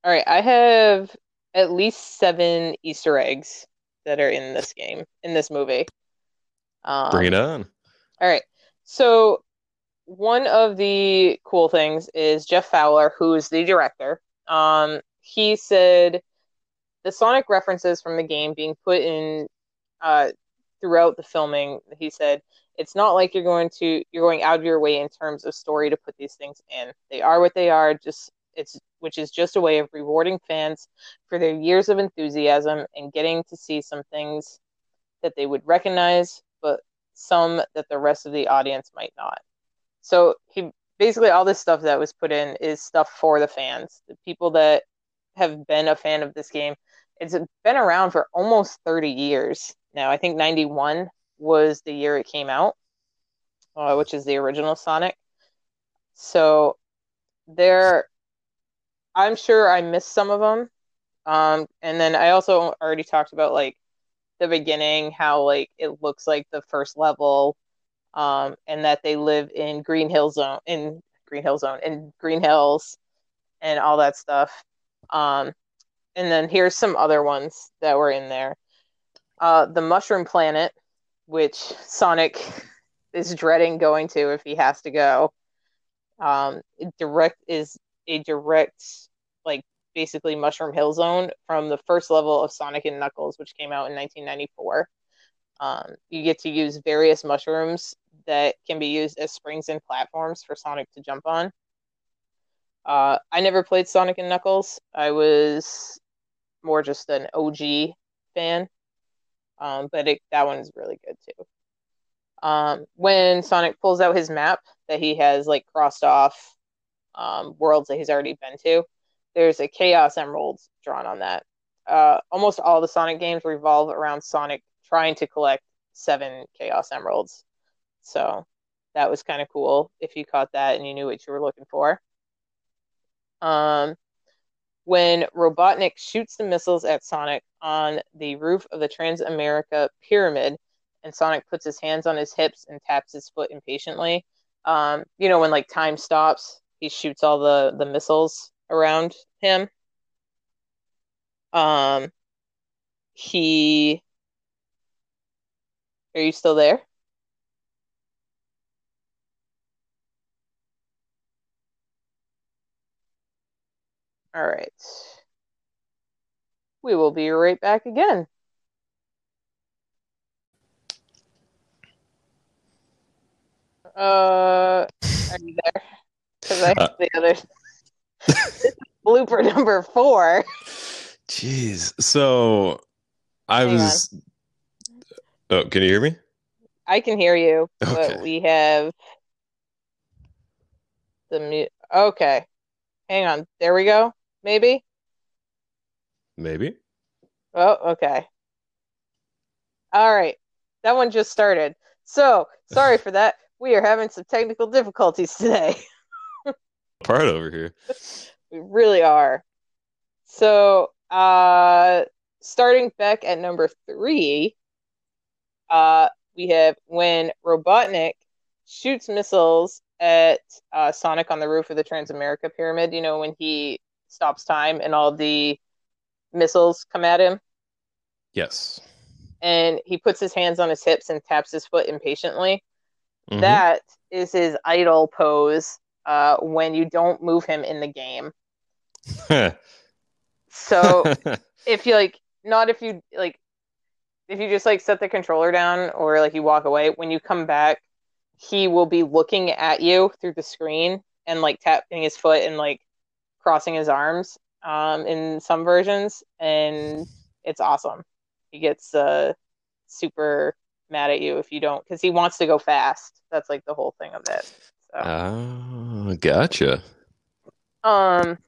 All right, I have at least seven Easter eggs that are in this game, in this movie. Um, Bring it on. All right. So, one of the cool things is Jeff Fowler, who's the director. Um, he said the Sonic references from the game being put in uh, throughout the filming. He said it's not like you're going to you're going out of your way in terms of story to put these things in. They are what they are. Just it's which is just a way of rewarding fans for their years of enthusiasm and getting to see some things that they would recognize, but some that the rest of the audience might not. So he basically all this stuff that was put in is stuff for the fans, the people that have been a fan of this game. It's been around for almost 30 years now. I think 91 was the year it came out, uh, which is the original Sonic. So there I'm sure I missed some of them. Um, and then I also already talked about like the beginning, how like it looks like the first level, um, and that they live in Green Hill Zone in Green Hill Zone in Green Hills, and all that stuff. Um, and then here's some other ones that were in there. Uh, the Mushroom Planet, which Sonic <laughs> is dreading going to if he has to go. Um, direct is a direct basically Mushroom Hill Zone from the first level of Sonic and Knuckles, which came out in 1994. Um, you get to use various mushrooms that can be used as springs and platforms for Sonic to jump on. Uh, I never played Sonic and Knuckles. I was more just an OG fan, um, but it, that one is really good too. Um, when Sonic pulls out his map that he has like crossed off um, worlds that he's already been to, there's a Chaos Emerald drawn on that. Uh, almost all the Sonic games revolve around Sonic trying to collect seven Chaos Emeralds. So that was kind of cool if you caught that and you knew what you were looking for. Um, when Robotnik shoots the missiles at Sonic on the roof of the Transamerica Pyramid, and Sonic puts his hands on his hips and taps his foot impatiently. Um, you know, when like time stops, he shoots all the the missiles around him. Um, he. Are you still there? All right. We will be right back again. Uh, are you there? Because I have uh, the other <laughs> blooper <laughs> number four. Jeez. So I Hang was. On. Oh, can you hear me? I can hear you, okay. but we have the mute. Okay. Hang on. There we go. Maybe. Maybe. Oh, okay. All right. That one just started. So sorry <laughs> for that. We are having some technical difficulties today. <laughs> Part over here. We really are. So, uh, starting back at number three, uh, we have when Robotnik shoots missiles at uh, Sonic on the roof of the Transamerica Pyramid. You know when he stops time and all the missiles come at him. Yes. And he puts his hands on his hips and taps his foot impatiently. Mm-hmm. That is his idle pose uh, when you don't move him in the game. <laughs> so <laughs> if you like, not if you like, if you just like set the controller down or like you walk away, when you come back, he will be looking at you through the screen and like tapping his foot and like crossing his arms um, in some versions, and it's awesome. He gets uh, super mad at you if you don't because he wants to go fast. That's like the whole thing of it. Oh, gotcha. Um,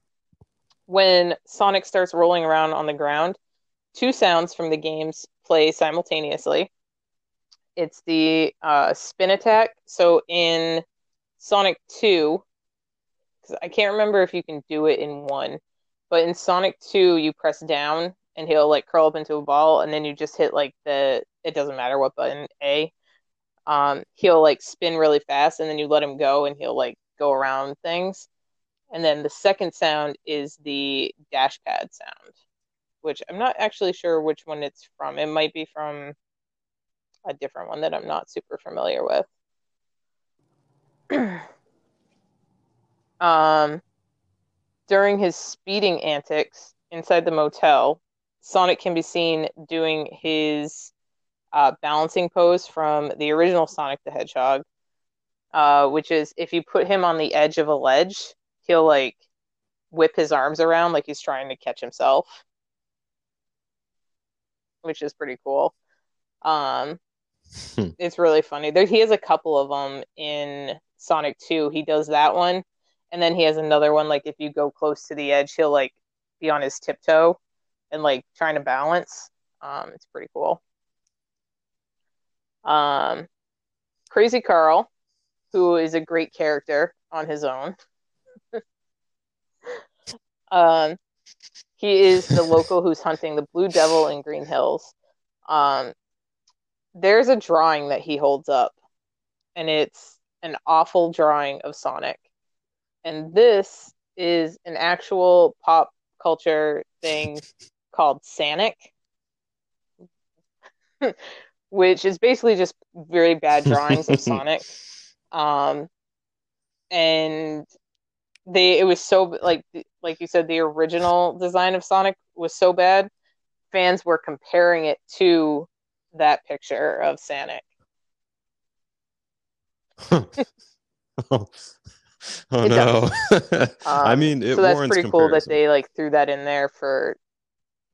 when Sonic starts rolling around on the ground, two sounds from the games play simultaneously. It's the uh, spin attack. So in Sonic 2, because I can't remember if you can do it in one, but in Sonic 2, you press down and he'll like curl up into a ball, and then you just hit like the it doesn't matter what button A. Um, he'll like spin really fast, and then you let him go, and he'll like go around things. And then the second sound is the dash pad sound, which I'm not actually sure which one it's from. It might be from a different one that I'm not super familiar with. <clears throat> um, during his speeding antics inside the motel, Sonic can be seen doing his uh, balancing pose from the original Sonic the Hedgehog, uh, which is if you put him on the edge of a ledge, he'll like whip his arms around like he's trying to catch himself, which is pretty cool. Um, hmm. it's really funny. There, he has a couple of them in Sonic 2. He does that one, and then he has another one like if you go close to the edge, he'll like be on his tiptoe and like trying to balance. Um, it's pretty cool. Um, Crazy Carl, who is a great character on his own. <laughs> um, He is the <laughs> local who's hunting the blue devil in Green Hills. Um, there's a drawing that he holds up, and it's an awful drawing of Sonic. And this is an actual pop culture thing called Sanic, <laughs> which is basically just very bad drawings of <laughs> Sonic. Um, and they it was so like like you said the original design of Sonic was so bad fans were comparing it to that picture of Sonic. <laughs> oh, oh no! um, <laughs> I mean, it so that's pretty cool that they like threw that in there for.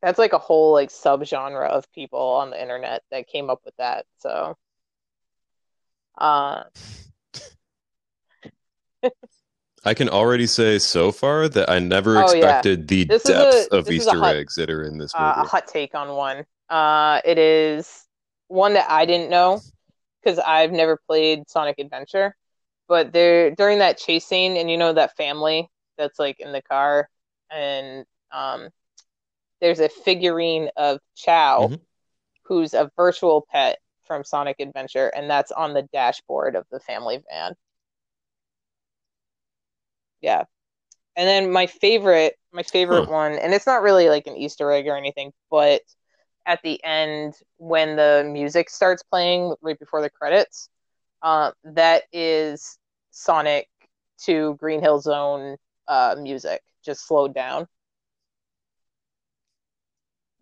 That's like a whole like subgenre of people on the internet that came up with that. So, uh, I can already say so far that I never Oh, expected yeah. the This depth a- of this is a Easter hot- eggs that are in this movie. uh, a hot take on one. Uh, it is one that I didn't know because I've never played Sonic Adventure. But there during that chase scene, and you know that family that's like in the car, and um, there's a figurine of Chao, Mhm. who's a virtual pet from Sonic Adventure, and that's on the dashboard of the family van. Yeah. And then my favorite, my favorite Huh. one, and it's not really like an Easter egg or anything, but at the end when the music starts playing right before the credits, uh, that is Sonic to Green Hill Zone uh, music, just slowed down.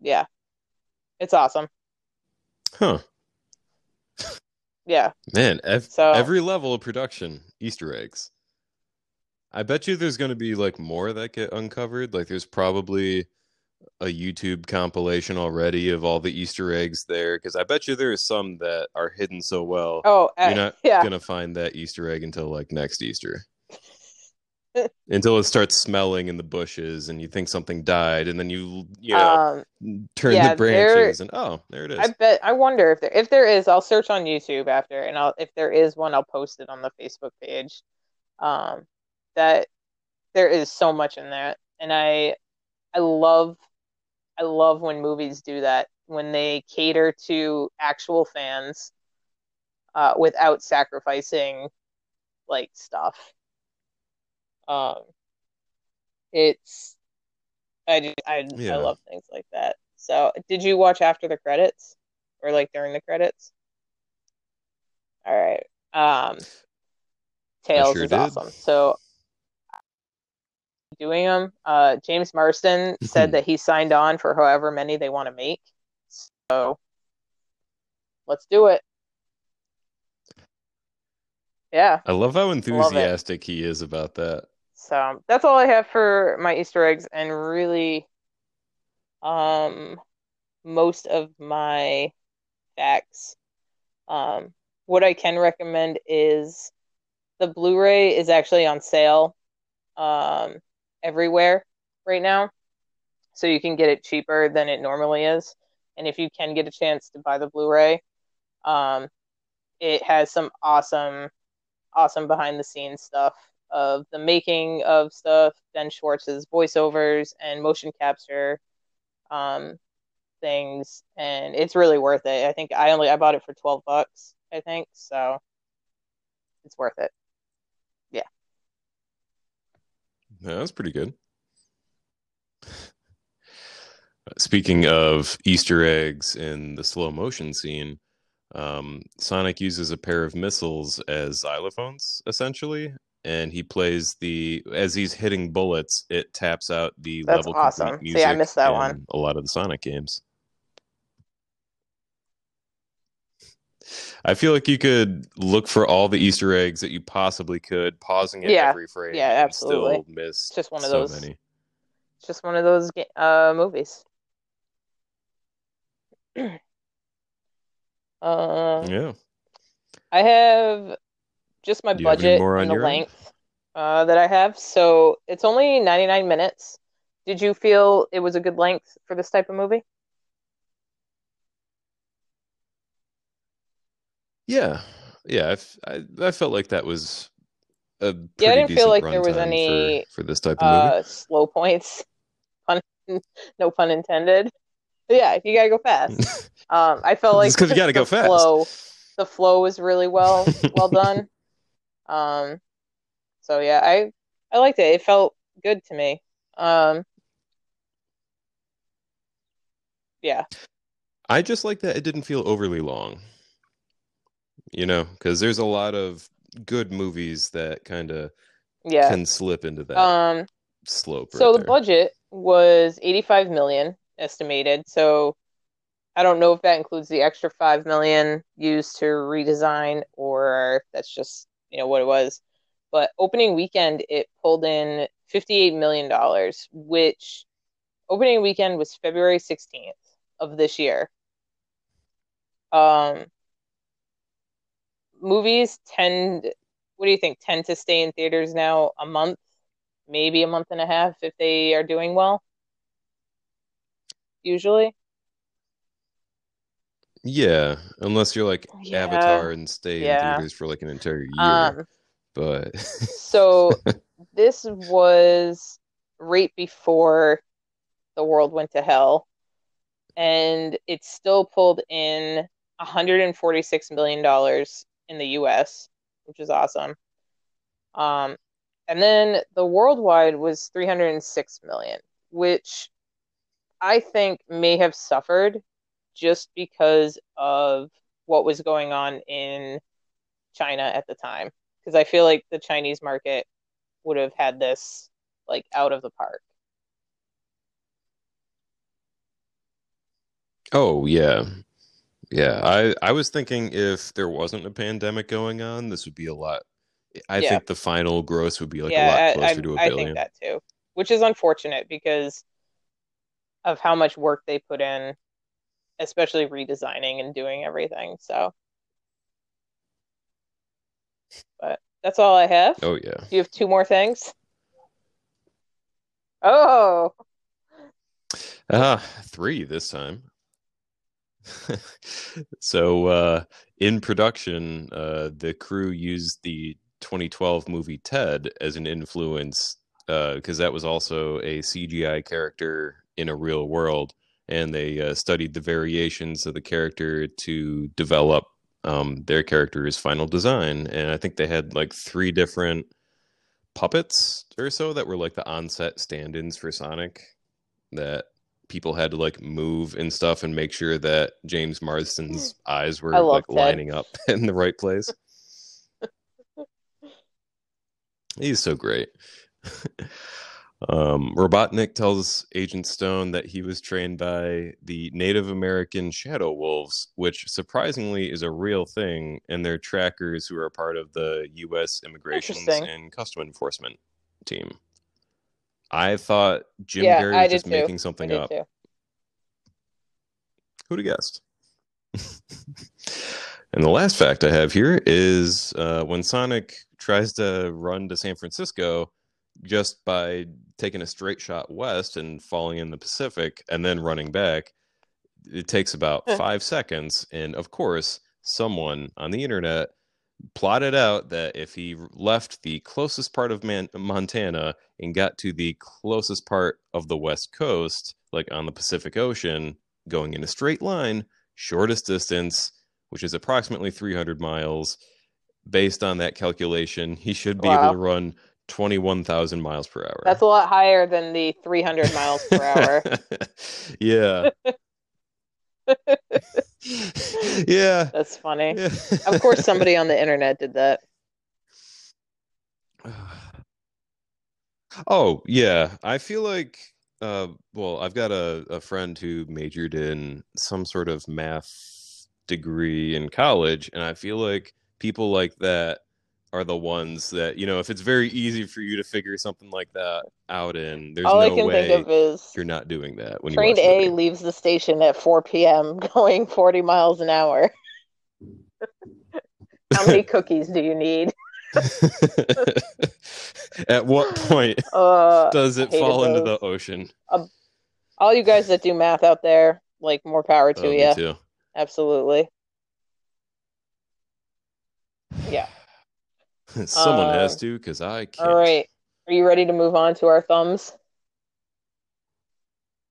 Yeah. It's awesome. Huh. <laughs> Yeah. Man, ev- So- every level of production, Easter eggs. I bet you there's going to be like more that get uncovered. Like there's probably a YouTube compilation already of all the Easter eggs there because I bet you there are some that are hidden so well. Oh, uh, You're not yeah. gonna find that Easter egg until like next Easter. Until it starts smelling in the bushes and you think something died and then you you know Um, turn yeah, the there- branches and oh there it is. I bet I wonder if there if there is, I'll search on YouTube after and I'll if there is one, I'll post it on the Facebook page. Um that there is so much in that. And I I love I love when movies do that, when they cater to actual fans uh without sacrificing like stuff. Um it's I just I Yeah. I love things like that. So, did you watch after the credits or like during the credits? All right. Um Tails sure is did. awesome. So doing them, uh James Marsden <laughs> said that he signed on for however many they want to make. So let's do it. Yeah. I love how enthusiastic he is about that. So that's all I have for my Easter eggs, and really, um, most of my facts. Um, what I can recommend is the Blu-ray is actually on sale, um, everywhere right now, so you can get it cheaper than it normally is. And if you can get a chance to buy the Blu-ray, um, it has some awesome, awesome behind-the-scenes stuff of the making of stuff, Ben Schwartz's voiceovers and motion capture um, things, and it's really worth it. I think I only I bought it for twelve bucks, I think, so it's worth it. Yeah, that's pretty good. <laughs> Speaking of Easter eggs in the slow motion scene, um, Sonic uses a pair of missiles as xylophones, essentially, and he plays the as he's hitting bullets, it taps out the That's level awesome. See, I missed that one. A lot of the Sonic games. I feel like you could look for all the Easter eggs that you possibly could, pausing it Yeah. every frame. Yeah, absolutely. Still miss It's just one of so those- many. It's just one of those uh, movies. <clears throat> uh, Yeah. I have just my Do you have any budget and the length uh, that I have. So it's only 99 minutes. Did you feel it was a good length for this type of movie? Yeah, yeah. I, f- I, I felt like that was a pretty Yeah, I didn't feel like there was any, for, for this type of movie. Uh, slow points. <laughs> Pun no pun intended. But yeah, you gotta go fast. <laughs> Um, I felt like because you gotta the go fast. Flow, the flow was really well well done. <laughs> Um, so yeah, I I liked it. It felt good to me. Um, yeah. I just like that it didn't feel overly long. You know, because there's a lot of good movies that kind of Yeah. can slip into that Um, slope. so the there. budget was 85 million estimated. So I don't know if that includes the extra 5 million used to redesign or if that's just, you know, what it was. But opening weekend it pulled in 58 million dollars, which opening weekend was February 16th of this year. Um, movies tend, what do you think, tend to stay in theaters now a month, maybe a month and a half if they are doing well, usually. Yeah, unless you're like Yeah. Avatar and stay in theaters for like an entire year. Um, but so <laughs> this was right before the world went to hell, and it still pulled in 146 million dollars in the US, which is awesome. Um, and then the worldwide was 306 million, which I think may have suffered just because of what was going on in China at the time. Because I feel like the Chinese market would have had this like out of the park. oh yeah. Yeah, I I was thinking if there wasn't a pandemic going on, this would be a lot. I Yeah. think the final gross would be like a yeah, lot I, closer to a billion. I think that too, which is unfortunate because of how much work they put in, especially redesigning and doing everything. So, but that's all I have. Oh yeah. Do you have two more things? Oh, Ah, three this time. <laughs> so uh, in production, uh, the crew used the 2012 movie Ted as an influence because that was also a CGI character in a real world, and they uh, studied the variations of the character to develop um, their character's final design. And I think they had like three different puppets or so that were like the on-set stand-ins for Sonic that people had to like move and stuff and make sure that James Marsden's eyes were like Ted. lining up <laughs> in the right place. <laughs> He's so great. <laughs> um, Robotnik tells Agent Stone that he was trained by the Native American Shadow Wolves, which surprisingly is a real thing, and they're trackers who are part of the U.S. Immigration and Custom Enforcement team. I thought Jim Yeah, Carrey was just too. making something up. too. Who'd have guessed? <laughs> and the last fact I have here is uh, when Sonic tries to run to San Francisco just by taking a straight shot west and falling in the Pacific and then running back, it takes about five seconds. And of course, someone on the internet plotted out that if he left the closest part of Man- Montana and got to the closest part of the West Coast, like on the Pacific Ocean, going in a straight line, shortest distance, which is approximately 300 miles, based on that calculation, he should be Wow. able to run 21,000 miles per hour. That's a lot higher than the 300 miles per hour. <laughs> yeah. <laughs> yeah. That's funny. yeah. Of course, somebody on the internet did that. <sighs> Oh, yeah. I feel like uh well, I've got a, a friend who majored in some sort of math degree in college, and I feel like people like that are the ones that, you know, if it's very easy for you to figure something like that out in, there's All I no can way think of is you're not doing that when train A leaves the station at 4 p.m. <laughs> going 40 miles an hour. How many <laughs> cookies do you need? <laughs> At what point Uh, does it fall into those. the ocean? all you guys that do math out there, like more power to Oh, you. Absolutely. Yeah. <laughs> Someone has Um, to, because I can't. All right. Are you ready to move on to our thumbs?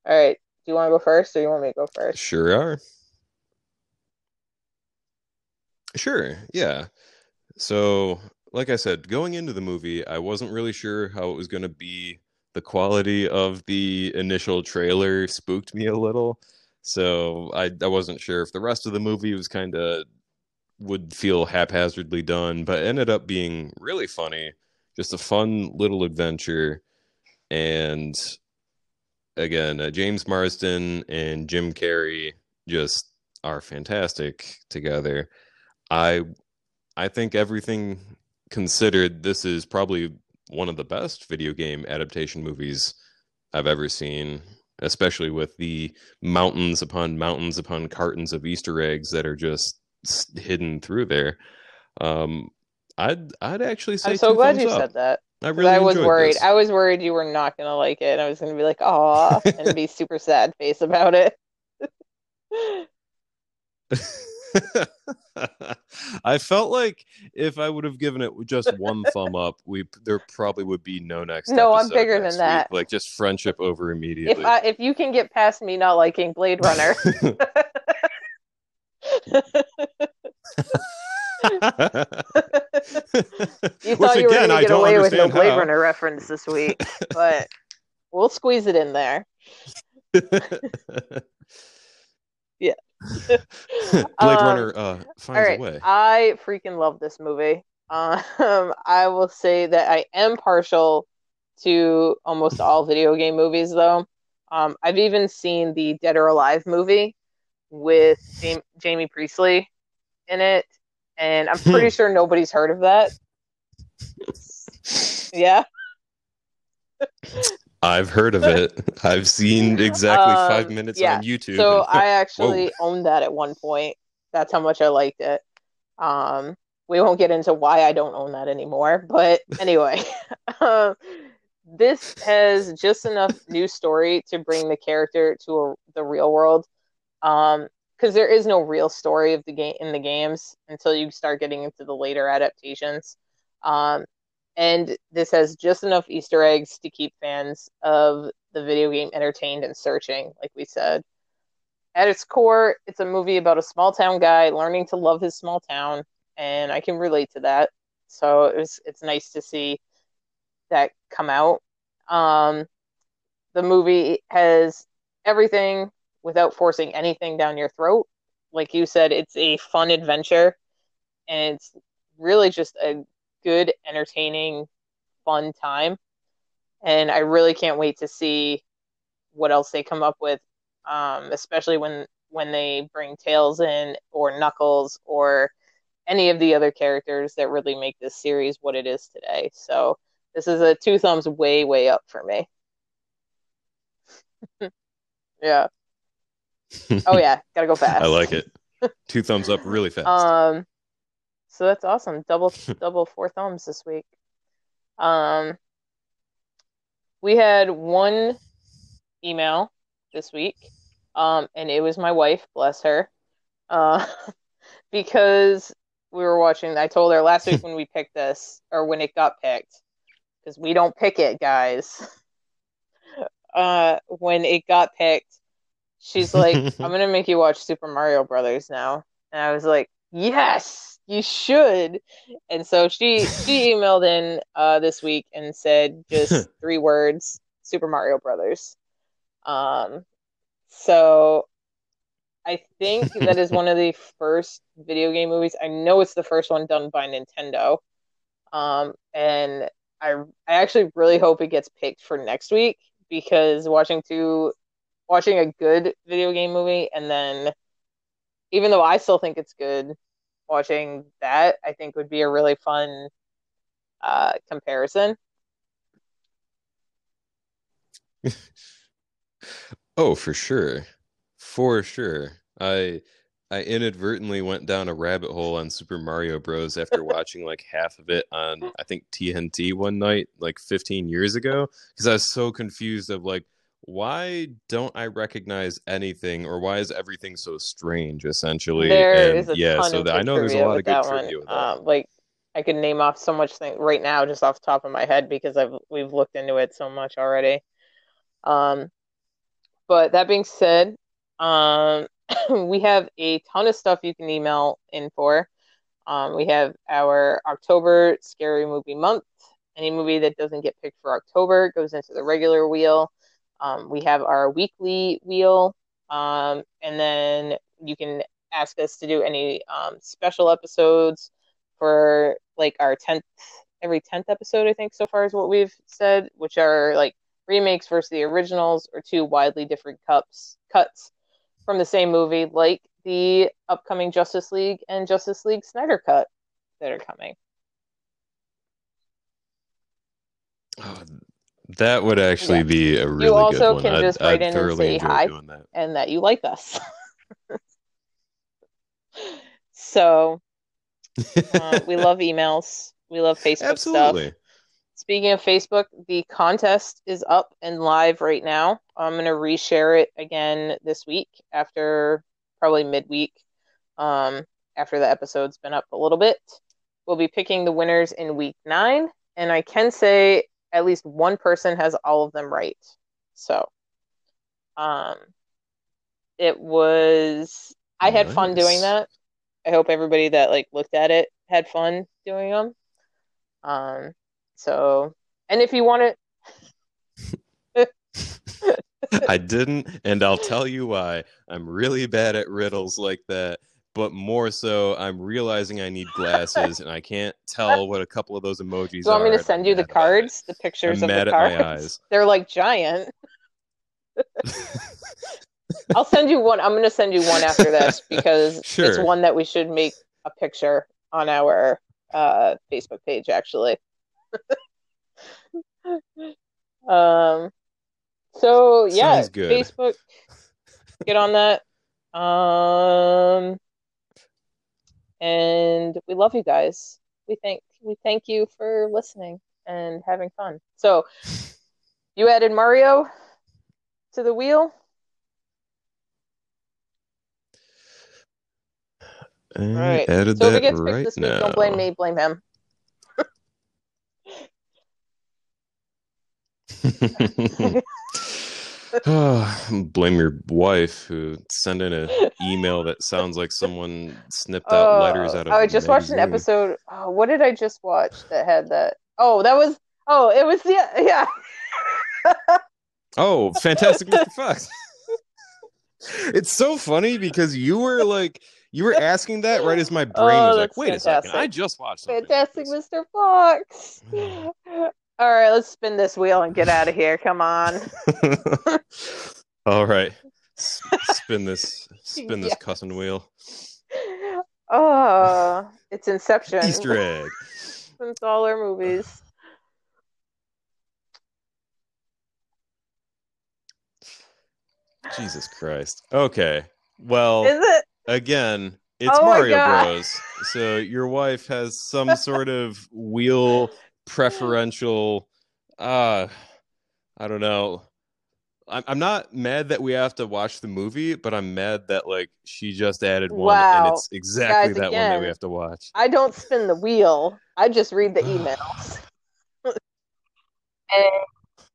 All right. Do you want to go first or you want me to go first? Sure are. Sure, yeah. So, like I said, going into the movie, I wasn't really sure how it was going to be. The quality of the initial trailer spooked me a little. So, I, I wasn't sure if the rest of the movie was kind of would feel haphazardly done, but ended up being really funny. Just a fun little adventure. And again, uh, James Marsden and Jim Carrey just are fantastic together. I I think everything considered, this is probably one of the best video game adaptation movies I've ever seen, especially with the mountains upon mountains upon cartons of Easter eggs that are just hidden through there. Um, I'd I'd actually say I'm so glad you up. said that. I really I was worried. This. I was worried you were not gonna like it. I was gonna be like, "Aw," and be <laughs> super sad face about it. <laughs> I felt like if I would have given it just one thumb up, we there probably would be no next. No, I'm bigger than that. Like just friendship over immediately. If I, if you can get past me not liking Blade Runner. <laughs> you thought you were going to get away with no Blade how. Runner reference this week, but we'll squeeze it in there. <laughs> yeah. <laughs> Blade um, Runner uh, finds right. a way. I freaking love this movie. Um, <laughs> I will say that I am partial to almost all video game movies, though. Um, I've even seen the Dead or Alive movie with Jaime Pressly in it, and I'm pretty <laughs> sure nobody's heard of that. yeah. I've heard of it. I've seen exactly um, five minutes yeah. on YouTube. So and... <laughs> I actually owned that at one point. That's how much I liked it. Um, we won't get into why I don't own that anymore, but anyway, <laughs> um, this has just enough new story to bring the character to a, the real world. Um, because there is no real story of the game in the games until you start getting into the later adaptations. Um, and this has just enough Easter eggs to keep fans of the video game entertained and searching, like we said. At its core, it's a movie about a small town guy learning to love his small town, and I can relate to that. So it was, it's nice to see that come out. Um, the movie has everything without forcing anything down your throat. Like you said, it's a fun adventure and it's really just a good, entertaining, fun time. And I really can't wait to see what else they come up with, um, especially when when they bring Tails in or Knuckles or any of the other characters that really make this series what it is today. So this is a two thumbs way way up for me. <laughs> yeah <laughs> oh yeah, gotta go fast. I like it. Two thumbs up, really fast. Um, so that's awesome. Double <laughs> double four thumbs this week. Um, we had one email this week, um, and it was my wife, bless her, uh, <laughs> because we were watching. I told her last week when we picked this, or when it got picked, because we don't pick it, guys. Uh, when it got picked, she's like, <laughs> I'm gonna make you watch Super Mario Brothers now. And I was like, Yes, you should. And so she she <laughs> emailed in uh, this week and said just <laughs> three words, Super Mario Brothers. Um so I think that is one of the first video game movies. I know it's the first one done by Nintendo. Um, and I I actually really hope it gets picked for next week because watching two watching a good video game movie and then even though I still think it's good, watching that I think would be a really fun uh, comparison. <laughs> oh, for sure. For sure. I I inadvertently went down a rabbit hole on Super Mario Bros. after <laughs> watching like half of it on I think TNT one night like 15 years ago because I was so confused of like why don't I recognize anything, or why is everything so strange? Essentially, there and, is a yeah. so I know there's a lot of good trivia with that. Um, like I could name off so much thing right now, just off the top of my head, because I've we've looked into it so much already. Um, but that being said, um, <coughs> we have a ton of stuff you can email in for. Um, we have our October scary movie month. Any movie that doesn't get picked for October goes into the regular wheel. Um, we have our weekly wheel, um, and then you can ask us to do any um, special episodes for like our 10th every 10th episode i think so far is what we've said which are like remakes versus the originals or two widely different cups cuts from the same movie like the upcoming justice league and justice league snyder cut that are coming. Oh, that would actually Yeah. be a really you also good one. can I'd, just write I'd in and say hi that. and that you like us <laughs> so uh, <laughs> we love emails we love facebook stuff Absolutely. Speaking of Facebook, the contest is up and live right now. I'm going to reshare it again this week after probably midweek, um, after the episode's been up a little bit. We'll be picking the winners in week nine, and I can say at least one person has all of them right. So, um, it was, I had fun doing that. I hope everybody that like looked at it had fun doing them. Um, so, and if you want to, <laughs> I didn't, and I'll tell you why. I'm really bad at riddles like that, but more so, I'm realizing I need glasses, and I can't tell what a couple of those emojis do you want me to send you the mad about it. cards, the pictures I'm of mad the at my cards? eyes. They're like giant. <laughs> I'll send you one. I'm going to send you one after this <laughs> because it's one that we should make a picture on our uh, Facebook page, actually. <laughs> um, so yeah. Facebook, get on that. Um, and we love you guys. We thank we thank you for listening and having fun. So, <laughs> you added Mario to the wheel. I right. added So if that it gets right this week, now. don't blame me, blame him. <laughs> <laughs> Oh, <sighs> blame your wife who sent in an email that sounds like someone snipped out oh, letters Oh, out of I just watched an episode. Oh, what did I just watch that had that? Oh, that was. Oh, it was the yeah. Oh, <laughs> Fantastic Mr. Fox. it's so funny because you were like you were asking that right as my brain Oh, was like, wait a second, I just watched something Fantastic. Mr. Fox. <sighs> <laughs> All right, let's spin this wheel and get out of here. Come on. <laughs> All right. S- spin this spin this <laughs> cussing wheel. Oh, it's Inception. <laughs> Easter egg. It's all our movies. Jesus Christ. Okay. Well, Is it? again, it's Oh Mario Bros. So your wife has some sort of wheel preferential uh I don't know. I'm I'm not mad that we have to watch the movie, but I'm mad that like she just added one and it's exactly Guys, that one that we have to watch. I don't spin the wheel. I just read the <sighs> emails. <laughs> and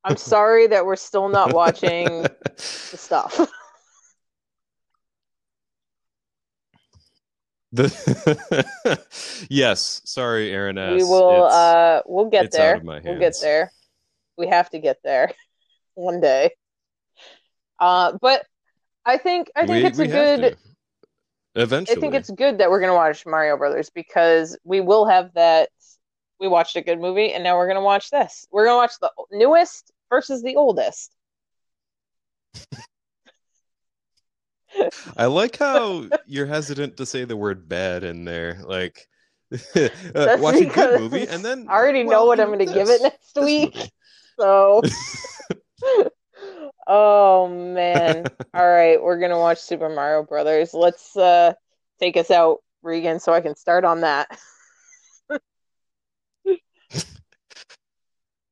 I'm sorry that we're still not watching <laughs> the stuff. The <laughs> yes, sorry, Aaron S. we will It's- uh we'll get there. We'll get there. We have to get there <laughs> one day. Uh but I think I think we, it's we a good. Eventually. I think it's good that we're gonna watch Mario Brothers because we will have that we watched a good movie and now we're gonna watch this. We're gonna watch the newest versus the oldest. <laughs> I like how you're hesitant to say the word bad in there. Like <laughs> uh, watch a good movie and then I already know what I'm gonna give it next week. movie. So <laughs> <laughs> Oh man. All right, we're gonna watch Super Mario Brothers. Let's uh take us out, Regan, so I can start on that.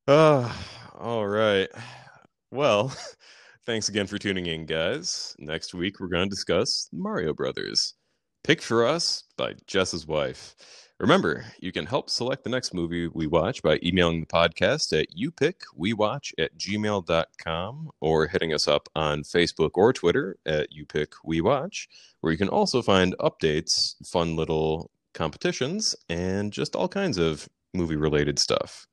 Ah, all right. Well, thanks again for tuning in, guys. Next week we're going to discuss Mario Brothers. Pick for Us by Jess's wife. Remember, you can help select the next movie we watch by emailing the podcast at youpickwewatch at gmail.com or hitting us up on Facebook or Twitter at youpickwewatch, where you can also find updates, fun little competitions, and just all kinds of movie related stuff.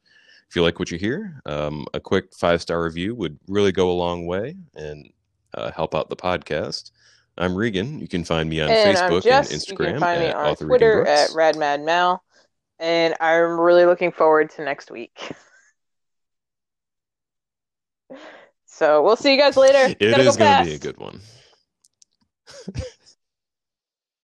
If you like what you hear, um, a quick five star review would really go a long way and uh, help out the podcast. I'm Regan. You can find me on And Facebook Jess. and You can Instagram find me on Twitter at RadMadMal. And I'm really looking forward to next week. <laughs> So we'll see you guys later. It is go going to be a good one. <laughs>